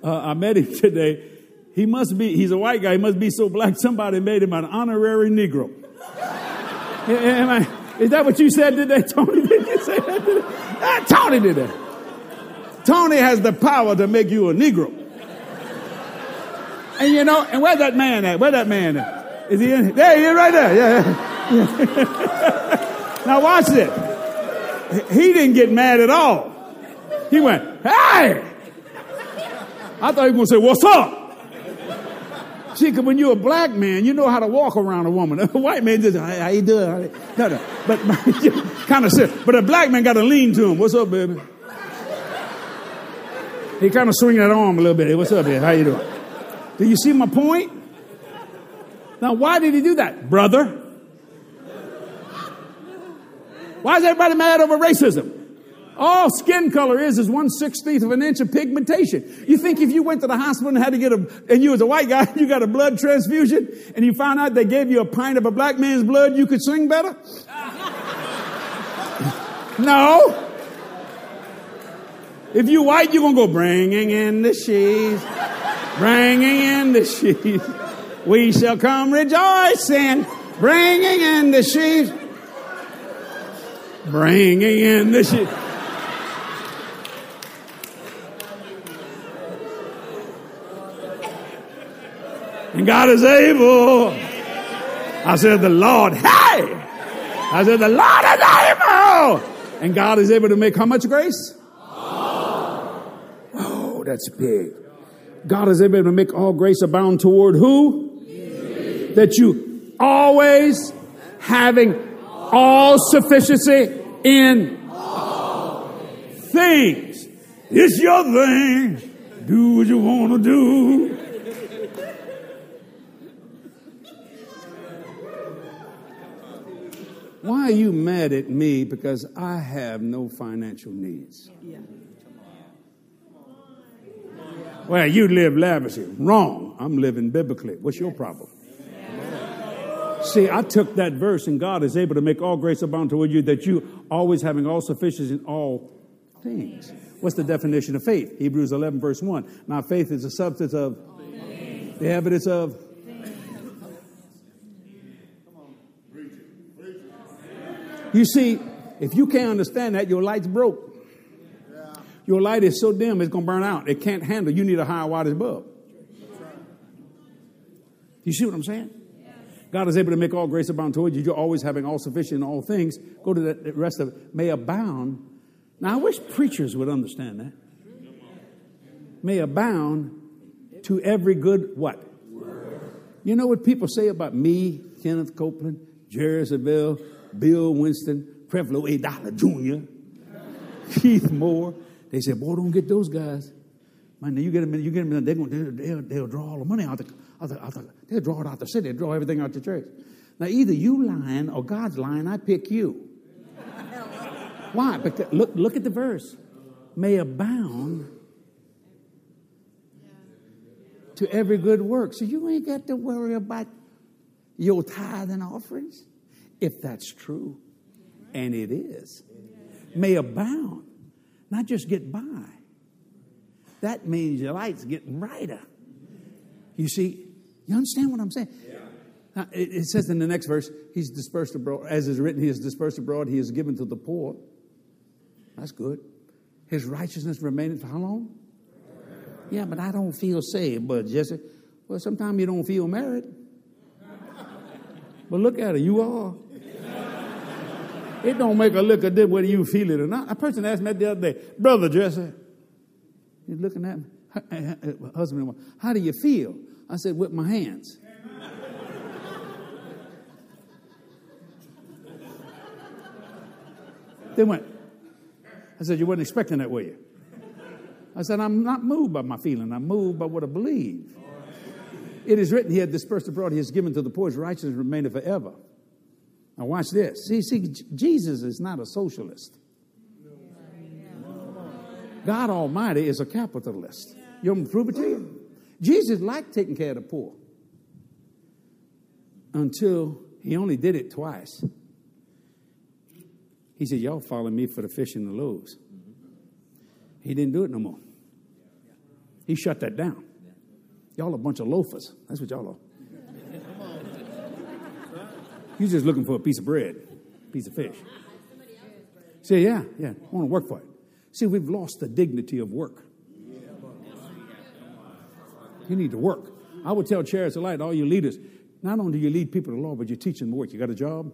Uh, I met him today. He must be, he's a white guy. He must be so black. Somebody made him an honorary Negro. Am I, is that what you said today, Tony? Say that? Ah, Tony did that. Tony has the power to make you a Negro. And you know, and where's that man at? Where's that man at? Is he in? There he is right there. Yeah. yeah. now watch this. He didn't get mad at all. He went, hey! I thought he was going to say, what's up? See, when you're a black man, you know how to walk around a woman. A white man just, how you doing? No, no. But kind of sit. But a black man got to lean to him. What's up, baby? He kind of swing that arm a little bit. What's up, baby? How you doing? Do you see my point? Now, why did he do that, brother? Why is everybody mad over racism? All skin color is is one sixteenth of an inch of pigmentation. You think if you went to the hospital and had to get a, and you was a white guy, you got a blood transfusion, and you found out they gave you a pint of a black man's blood, you could sing better? no. If you white, you're gonna go bringing in the sheaves, bringing in the sheaves. We shall come rejoicing, bringing in the sheaves, bringing in the sheaves. And God is able. I said, the Lord, hey! I said, the Lord is able. And God is able to make how much grace? Oh, that's big. God is able to make all grace abound toward who? That you always having all sufficiency in things. It's your thing. Do what you want to do. Why are you mad at me because I have no financial needs? Yeah. Well, you live lavishly. Wrong. I'm living biblically. What's your problem? See, I took that verse, and God is able to make all grace abound toward you, that you always having all sufficiency in all things. What's the definition of faith? Hebrews 11, verse 1. Now, faith is the substance of the evidence of You see, if you can't understand that, your light's broke. Your light is so dim, it's going to burn out. It can't handle. You need a higher wattage bulb. You see what I'm saying? God is able to make all grace abound toward you. You're always having all sufficient in all things. Go to the rest of it. May abound. Now, I wish preachers would understand that. May abound to every good what? You know what people say about me, Kenneth Copeland, Jerry Savelle, Bill Winston, Creflo A. Dollar Jr., Keith Moore. They said, boy, don't get those guys. Man, you get them, you get them, they're going, they'll, they'll draw all the money out the, out the, out the, they'll draw it out the city, they'll draw everything out the church. Now, either you lying or God's lying, I pick you. Why? Because look, look at the verse. May abound to every good work. So you ain't got to worry about your tithe and offerings if that's true, and it is, may abound, not just get by. That means your light's getting brighter. You see, you understand what I'm saying? Now, it, it says in the next verse, He's dispersed abroad, as is written, He is dispersed abroad, He is given to the poor. That's good. His righteousness remaineth for how long? Yeah, but I don't feel saved. But Jesse, well, sometimes you don't feel married. But look at it, you are. It don't make a lick of difference whether you feel it or not. A person asked me the other day, Brother Jesse, he's looking at me, eh, eh, eh, husband and wife, how do you feel? I said, with my hands. they went, I said, you weren't expecting that, were you? I said, I'm not moved by my feeling. I'm moved by what I believe. It is written, He had dispersed abroad, He has given to the poor, His righteousness remaineth forever. Now, watch this. See, see, Jesus is not a socialist. God Almighty is a capitalist. You want me to prove it to you? Jesus liked taking care of the poor until he only did it twice. He said, Y'all follow me for the fish and the loaves. He didn't do it no more. He shut that down. Y'all a bunch of loafers. That's what y'all are. You're just looking for a piece of bread, piece of fish. Say, yeah, yeah, I want to work for it. See, we've lost the dignity of work. You need to work. I would tell Chariots of Light, all you leaders, not only do you lead people to the law, but you teach them to work. You got a job?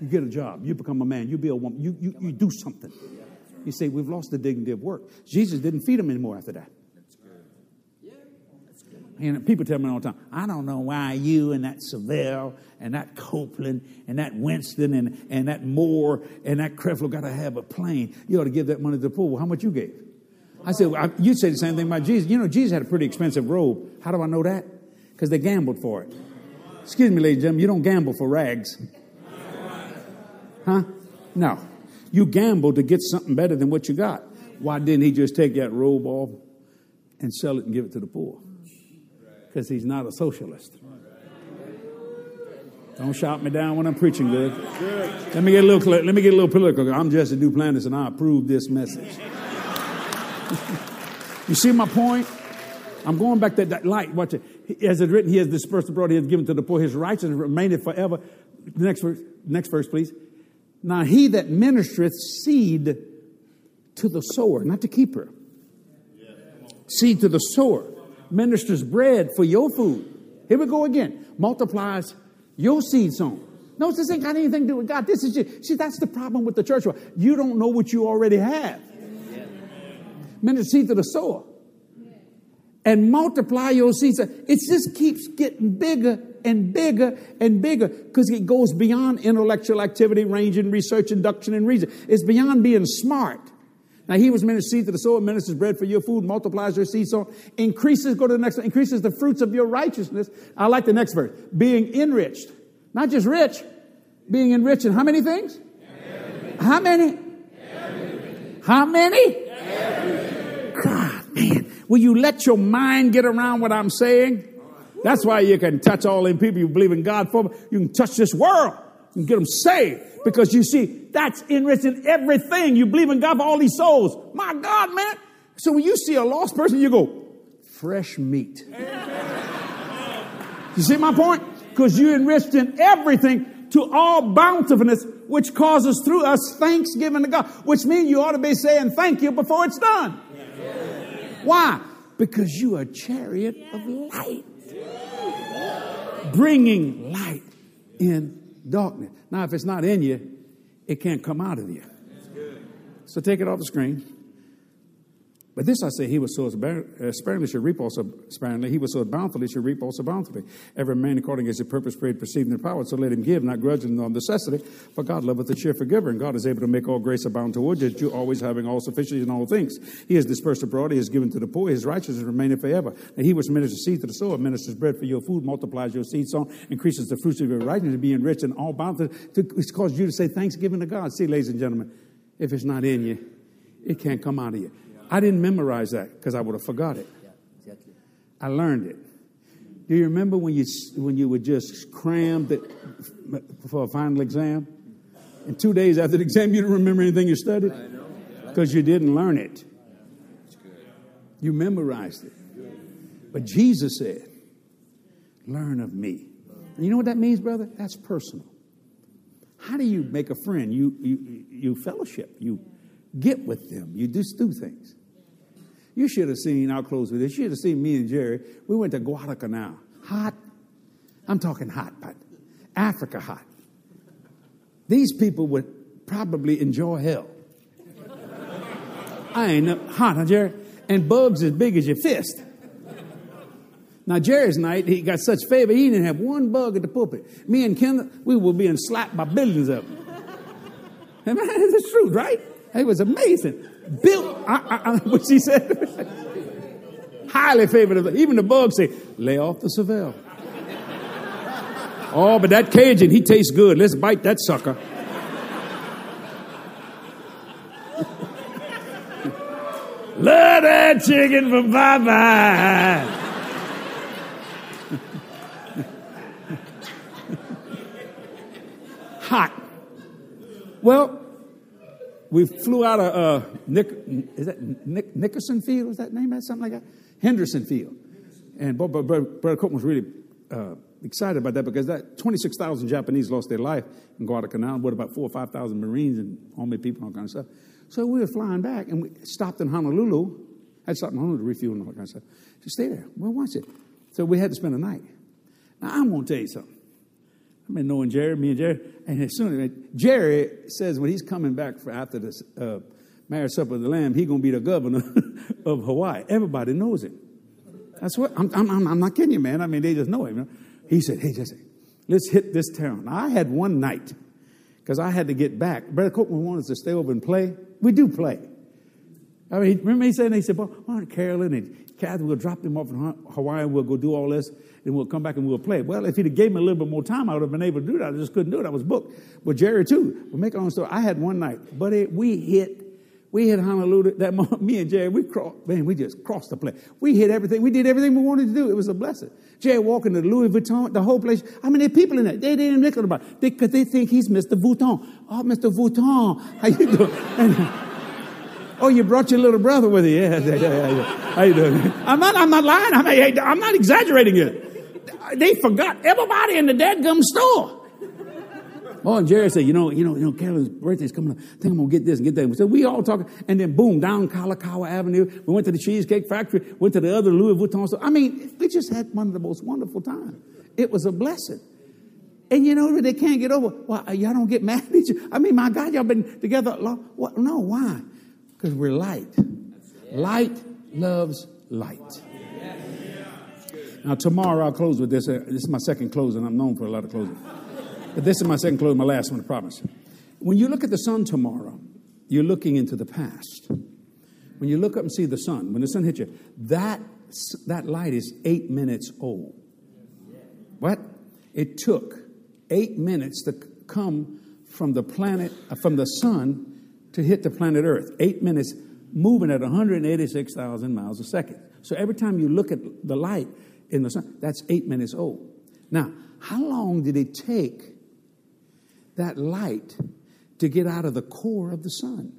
You get a job. You become a man. You be a woman. You, you, you do something. You say, we've lost the dignity of work. Jesus didn't feed them anymore after that. And people tell me all the time, I don't know why you and that Savelle and that Copeland and that Winston and, and that Moore and that Creflo got to have a plane. You ought to give that money to the poor. Well, how much you gave? I said, well, you say the same thing about Jesus. You know, Jesus had a pretty expensive robe. How do I know that? Because they gambled for it. Excuse me, ladies and gentlemen, you don't gamble for rags. Huh? No. You gamble to get something better than what you got. Why didn't he just take that robe off and sell it and give it to the poor? Because he's not a socialist. Don't shout me down when I'm preaching good. Let me get a little let me get a little political. I'm Jesse Duplantis and I approve this message. you see my point? I'm going back to that light. Watch it. As it written, he has dispersed abroad, he has given to the poor, his righteousness remaineth forever. Next verse, next verse, please. Now he that ministereth seed to the sower, not the keeper. Seed to the sower ministers bread for your food. Here we go again. Multiplies your seed sown. No, this ain't got anything to do with God. This is just, see, that's the problem with the church. You don't know what you already have. Minister seed to the sower. And multiply your seeds. It just keeps getting bigger and bigger and bigger because it goes beyond intellectual activity, range and research, induction and reason. It's beyond being smart. Now he was ministered seed to the sower, ministers bread for your food, multiplies your seed so increases, go to the next one, increases the fruits of your righteousness. I like the next verse. Being enriched. Not just rich, being enriched in how many things? Everything. How many? Everything. How many? Everything. God, man. Will you let your mind get around what I'm saying? That's why you can touch all them people you believe in God for. You can touch this world and get them saved. Because you see, that's enriching everything. You believe in God for all these souls. My God, man. So when you see a lost person, you go, fresh meat. you see my point? Because you enriched in everything to all bountifulness, which causes through us thanksgiving to God, which means you ought to be saying thank you before it's done. Why? Because you are a chariot of light, bringing light in darkness. Now, if it's not in you, it can't come out of you. So take it off the screen. But this I say, he was so uh, sparingly should reap also sparingly. He was so bountifully should reap also bountifully. Every man according as his purpose prayed, perceiving the power. So let him give, not grudging nor necessity. For God loveth the cheerful giver, and God is able to make all grace abound toward you, you always having all sufficiency in all things. He has dispersed abroad, he has given to the poor, his righteousness remaineth forever. And he which ministers seed to the sower, ministers bread for your food, multiplies your seed sown, increases the fruits of your righteousness, to be enriched in all bounty. It's caused you to say thanksgiving to God. See, ladies and gentlemen, if it's not in you, it can't come out of you. I didn't memorize that because I would have forgot it. Yeah, exactly. I learned it. Do you remember when you when you would just cram it for a final exam, and two days after the exam you didn't remember anything you studied because you didn't learn it. You memorized it. But Jesus said, "Learn of me." And you know what that means, brother? That's personal. How do you make a friend? You you you fellowship. You get with them. You just do things. You should have seen, I'll close with this. You should have seen me and Jerry. We went to Guadalcanal. Hot. I'm talking hot, but Africa hot. These people would probably enjoy hell. I ain't no, hot, huh, Jerry? And bugs as big as your fist. Now, Jerry's night, he got such favor, he didn't have one bug at the pulpit. Me and Kendall, we were being slapped by billions of them. And man, it's truth, right? It was amazing. Bill, I, I, I, what she said, highly favored Even the bugs say, lay off the Savelle. oh, but that Cajun, he tastes good. Let's bite that sucker. Love that chicken from bye. hot. Well, we flew out of uh, Nick, is that Nick, Nickerson Field? Is that name? That something like that? Henderson Field. And Brother, Brother was really uh, excited about that because that 26,000 Japanese lost their life in Guadalcanal. What about four or 5,000 Marines and Army people and all kind of stuff. So we were flying back and we stopped in Honolulu. Had stopped in Honolulu to refuel and all kind of stuff. So stay there. Well, watch it. So we had to spend a night. Now I'm going to tell you something. I've been knowing Jerry, me and Jerry, and as soon as Jerry says when he's coming back for after this uh, marriage supper of the Lamb, he's going to be the governor of Hawaii. Everybody knows it. That's what I'm, I'm, I'm, not kidding you, man. I mean, they just know him. You know? He said, "Hey, Jesse, let's hit this town." Now, I had one night because I had to get back. Brother Copeland wanted us to stay over and play. We do play. I mean, remember he said, he said, well, why don't Carolyn and Cathy will drop them off in Hawaii and we'll go do all this and we'll come back and we'll play. Well, if he'd have gave me a little bit more time, I would have been able to do that. I just couldn't do it. I was booked. But Jerry, too, we'll make our own story. I had one night, but we hit, we hit Honolulu. That moment, me and Jerry, we crossed, man, we just crossed the place. We hit everything. We did everything we wanted to do. It was a blessing. Jerry walking to Louis Vuitton, the whole place. I mean, there are people in there. They didn't think about it because they, they, think he's Mr. Vuitton. Oh, Mr. Vuitton, how you doing? Oh, you brought your little brother with you. Yeah, yeah, yeah, yeah. How you doing? I'm not, I'm not lying. I'm, I'm not exaggerating it. They forgot everybody in the dead gum store. Oh, and Jerry said, you know, you know, you know, Carolyn's birthday's coming up. I think I'm gonna get this and get that. So we all talking, and then boom, down Kalakaua Avenue. We went to the Cheesecake Factory, went to the other Louis Vuitton store. I mean, we just had one of the most wonderful times. It was a blessing. And you know they can't get over. Well, y'all don't get mad at each. I mean, my God, y'all been together long. What? No, why? Because we're light. Light loves light. Now, tomorrow I'll close with this. Uh, this is my second closing. I'm known for a lot of closing. But this is my second closing, my last one, I promise. When you look at the sun tomorrow, you're looking into the past. When you look up and see the sun, when the sun hits you, that, that light is eight minutes old. What? It took eight minutes to come from the planet, uh, from the sun to hit the planet Earth. Eight minutes moving at 186,000 miles a second. So every time you look at the light in the sun, that's eight minutes old. Now, how long did it take that light to get out of the core of the sun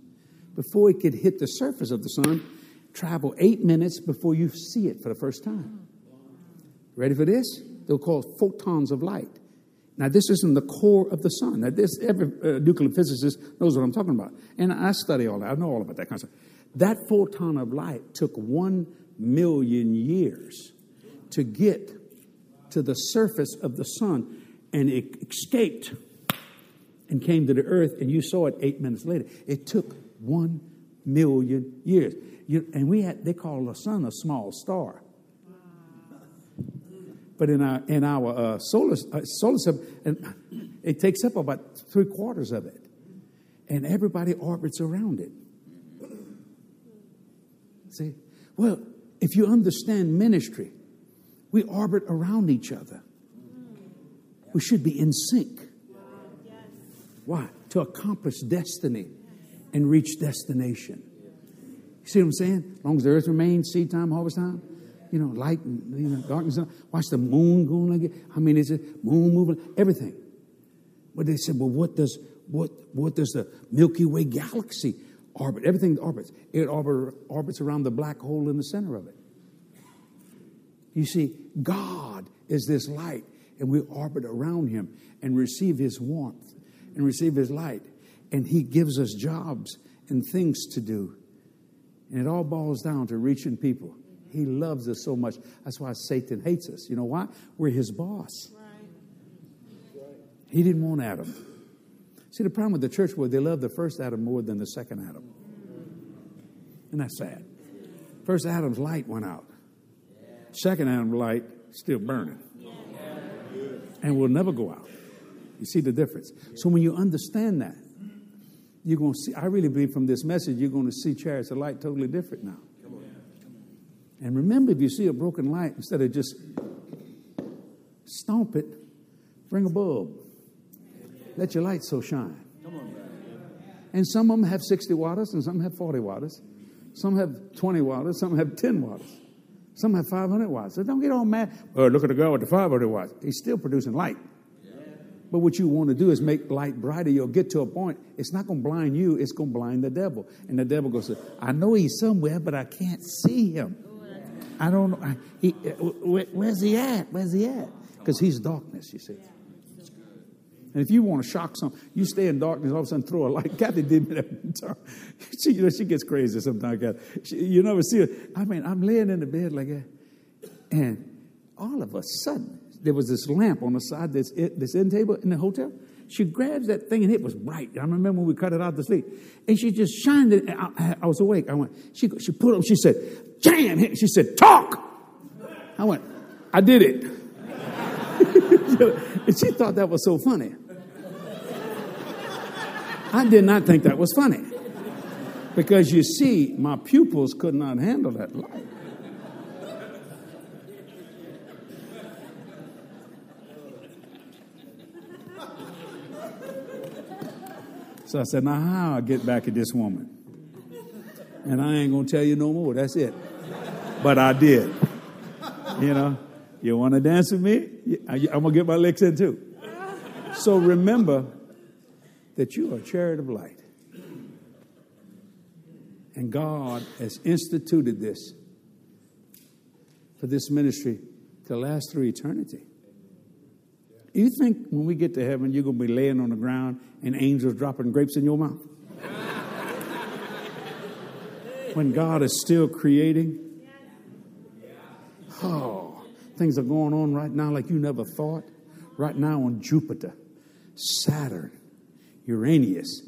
before it could hit the surface of the sun? Travel eight minutes before you see it for the first time. Ready for this? They're called photons of light. Now, this is in the core of the sun. Now, this every uh, nuclear physicist knows what I'm talking about, and I study all that. I know all about that kind of stuff. That photon of light took one million years to get to the surface of the sun, and it escaped and came to the earth, and you saw it eight minutes later. It took one million years. You, and we had, they call the sun a small star. But in our, in our uh, solar, uh, solar system, it takes up about three quarters of it. And everybody orbits around it. See? Well, if you understand ministry, we orbit around each other. We should be in sync. Why? To accomplish destiny and reach destination. You see what I'm saying? As long as the earth remains, seed time, harvest time, you know, light and you know, darkness. Watch the moon going like it. I mean, is it moon moving? Everything. But they said, well, what does what what does the Milky Way galaxy orbit? Everything orbits. It orbit, orbits around the black hole in the center of it. You see, God is this light, and we orbit around Him and receive His warmth and receive His light, and He gives us jobs and things to do. And it all boils down to reaching people. He loves us so much. That's why Satan hates us. You know why? We're his boss. He didn't want Adam. See, the problem with the church was they loved the first Adam more than the second Adam. And that's sad. First Adam's light went out. Second Adam's light still burning. And will never go out. You see the difference. So when you understand that, you're going to see, I really believe from this message, you're going to see chariots of light totally different now. And remember, if you see a broken light, instead of just stomp it, bring a bulb. Let your light so shine. And some of them have 60 watts, and some have 40 watts. Some have 20 watts, some have 10 watts. Some have 500 watts. So don't get all mad. Oh, look at the guy with the 500 watts. He's still producing light. But what you want to do is make light brighter. You'll get to a point, it's not going to blind you, it's going to blind the devil. And the devil goes, I know he's somewhere, but I can't see him. I don't know. He, uh, where's he at? Where's he at? Because he's darkness, you see. And if you want to shock some, you stay in darkness, all of a sudden throw a light. Cathy did me that She, you know, she gets crazy sometimes. She, you never see her. I mean, I'm laying in the bed like that, and all of a sudden, there was this lamp on the side this this end table in the hotel. She grabs that thing and it was bright. I remember when we cut it out to sleep, and she just shined it. I, I was awake. I went. She she put up. She said, "Jam!" She said, "Talk." I went. I did it. and she thought that was so funny. I did not think that was funny. Because you see, my pupils could not handle that light. So I said, Now, how I get back at this woman? And I ain't to tell you no more. That's it. But I did. You know, you want to dance with me? I'm going to get my licks in too. So remember that you are a chariot of light. And God has instituted this for this ministry to last through eternity. You think when we get to heaven, you're going to be laying on the ground and angels dropping grapes in your mouth? when God is still creating? Oh, things are going on right now like you never thought. Right now on Jupiter, Saturn, Uranus,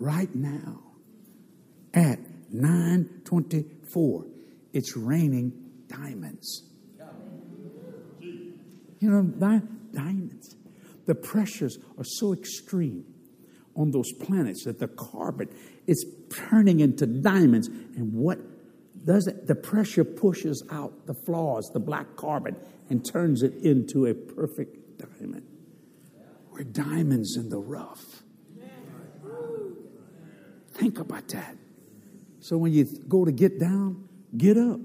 right now at 924, it's raining diamonds. You know, diamonds. The pressures are so extreme on those planets that the carbon is turning into diamonds. And what does it? The pressure pushes out the flaws, the black carbon, and turns it into a perfect diamond. We're diamonds in the rough. Think about that. So when you go to get down, get up.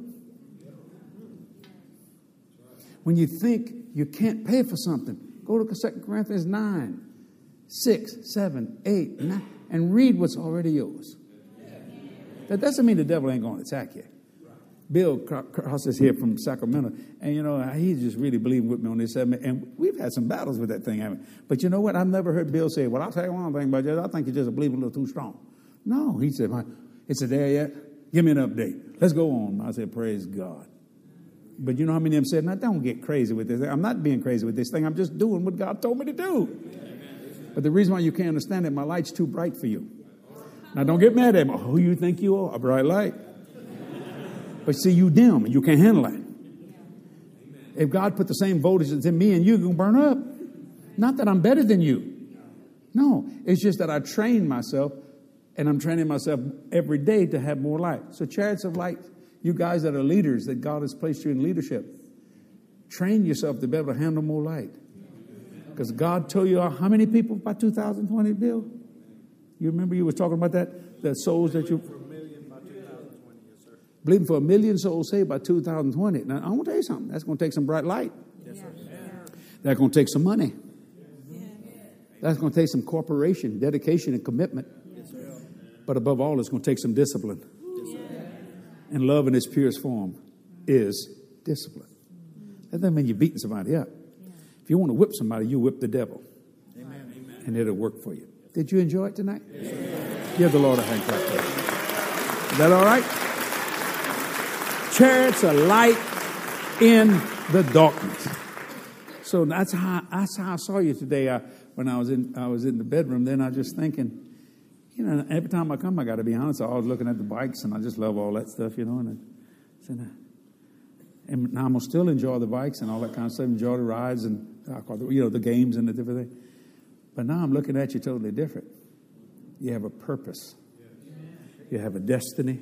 When you think you can't pay for something, go to 2 Corinthians 9, 6, 7, 8, 9, and read what's already yours. That doesn't mean the devil ain't going to attack you. Bill Cross is here from Sacramento, and you know he's just really believing with me on this. And we've had some battles with that thing, haven't But you know what? I've never heard Bill say, "Well, I'll tell you one thing about you. I think you just believe a little too strong." No, he said, "It's a yet? Give me an update. Let's go on." I said, "Praise God." But you know how many of them said, "Now don't get crazy with this. I'm not being crazy with this thing. I'm just doing what God told me to do." But the reason why you can't understand it, my light's too bright for you. Now don't get mad at me. Who you think you are? A bright light. But see, you dim and you can't handle it. If God put the same voltage in me and you, you're going to burn up. Not that I'm better than you. No, it's just that I train myself and I'm training myself every day to have more light. So, chariots of light, you guys that are leaders, that God has placed you in leadership, train yourself to be able to handle more light. Because God told you uh, how many people by 2020, Bill? You remember you were talking about that? The souls that you. Believing for a million souls saved by 2020. Now, I want to tell you something. That's going to take some bright light. Yes, That's going to take some money. That's going to take some cooperation, dedication, and commitment. But above all, it's going to take some discipline. And love in its purest form is discipline. That doesn't mean you're beating somebody up. If you want to whip somebody, you whip the devil. Amen. And it'll work for you. Did you enjoy it tonight? Yes. Give the Lord a hand clap. Is that all right? Chariots are light in the darkness. So that's how that's how I saw you today. I, when I was in I was in the bedroom, then I was just thinking, you know, every time I come, I got to be honest. I was looking at the bikes, and I just love all that stuff, you know. And I said, and I'm gonna still enjoy the bikes and all that kind of stuff, enjoy the rides and you know the games and the different things. But now I'm looking at you totally different. You have a purpose, you have a destiny,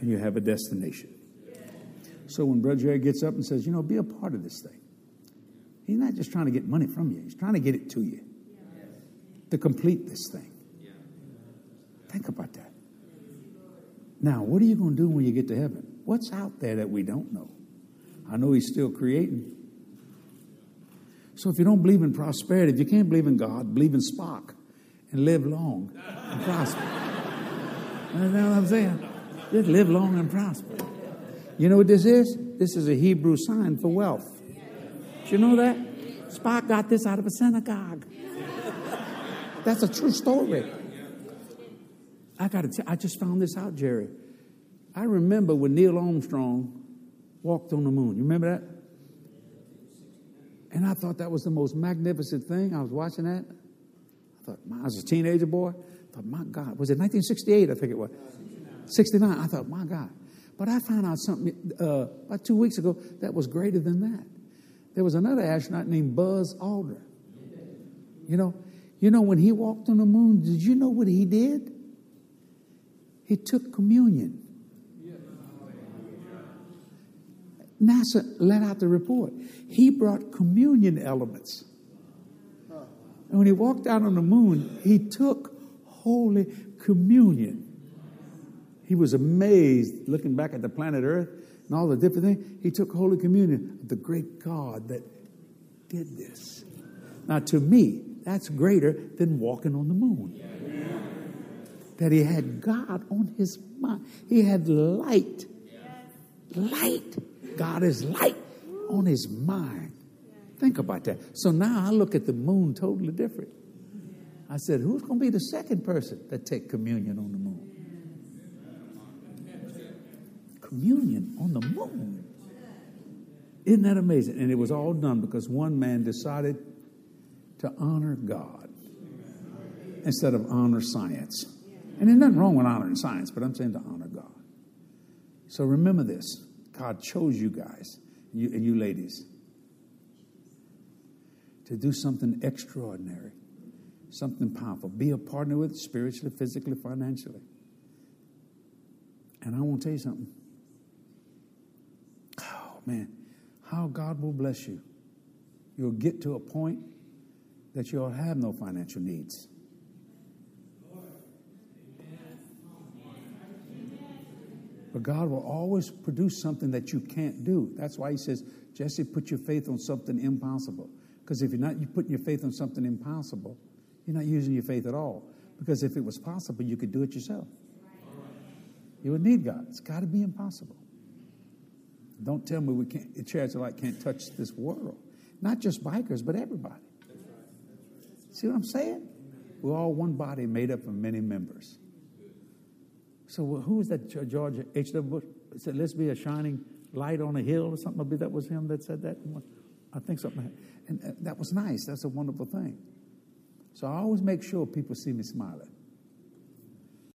and you have a destination. So when Brother Jerry gets up and says, you know, be a part of this thing, he's not just trying to get money from you, he's trying to get it to you to complete this thing. Think about that. Now, what are you going to do when you get to heaven? What's out there that we don't know? I know he's still creating. So if you don't believe in prosperity, if you can't believe in God, believe in Spock and live long and prosper. know what I'm saying? Just live long and prosper. You know what this is? This is a Hebrew sign for wealth. Did you know that? Spock got this out of a synagogue. That's a true story. I got to. tell I just found this out, Jerry. I remember when Neil Armstrong walked on the moon. You remember that? And I thought that was the most magnificent thing. I was watching that. I thought, I was a teenager boy. I thought, my God, was it 1968? I think it was. 69. I thought, my God. But I found out something uh, about two weeks ago that was greater than that. There was another astronaut named Buzz Aldrin. You know, you know when he walked on the moon, did you know what he did? He took communion. NASA let out the report. He brought communion elements. And when he walked out on the moon, he took Holy Communion. He was amazed looking back at the planet Earth and all the different things. He took Holy Communion, the great God that did this. Now, to me, that's greater than walking on the moon. That he had God on his mind, he had light. Light. God is light on his mind. Think about that. So now I look at the moon totally different. I said, who's going to be the second person that take communion on the moon? Communion on the moon. Isn't that amazing? And it was all done because one man decided to honor God instead of honor science. And there's nothing wrong with honoring science, but I'm saying to honor God. So remember this God chose you guys, you, and you ladies, to do something extraordinary, something powerful. Be a partner with spiritually, physically, financially. And I want to tell you something man, how God will bless you. You'll get to a point that you'll have no financial needs. But God will always produce something that you can't do. That's why He says, Jesse, put your faith on something impossible. Because if you're not you putting your faith on something impossible, you're not using your faith at all. Because if it was possible, you could do it yourself. You would need God. It's got to be impossible. Don't tell me we can't, the Chariots Light can't touch this world. Not just bikers, but everybody. See what I'm saying? We're all one body made up of many members. So who was that George H.W. Bush said, let's be a shining light on a hill or something? Maybe that was him that said that. I think something. And that was nice. That's a wonderful thing. So I always make sure people see me smiling.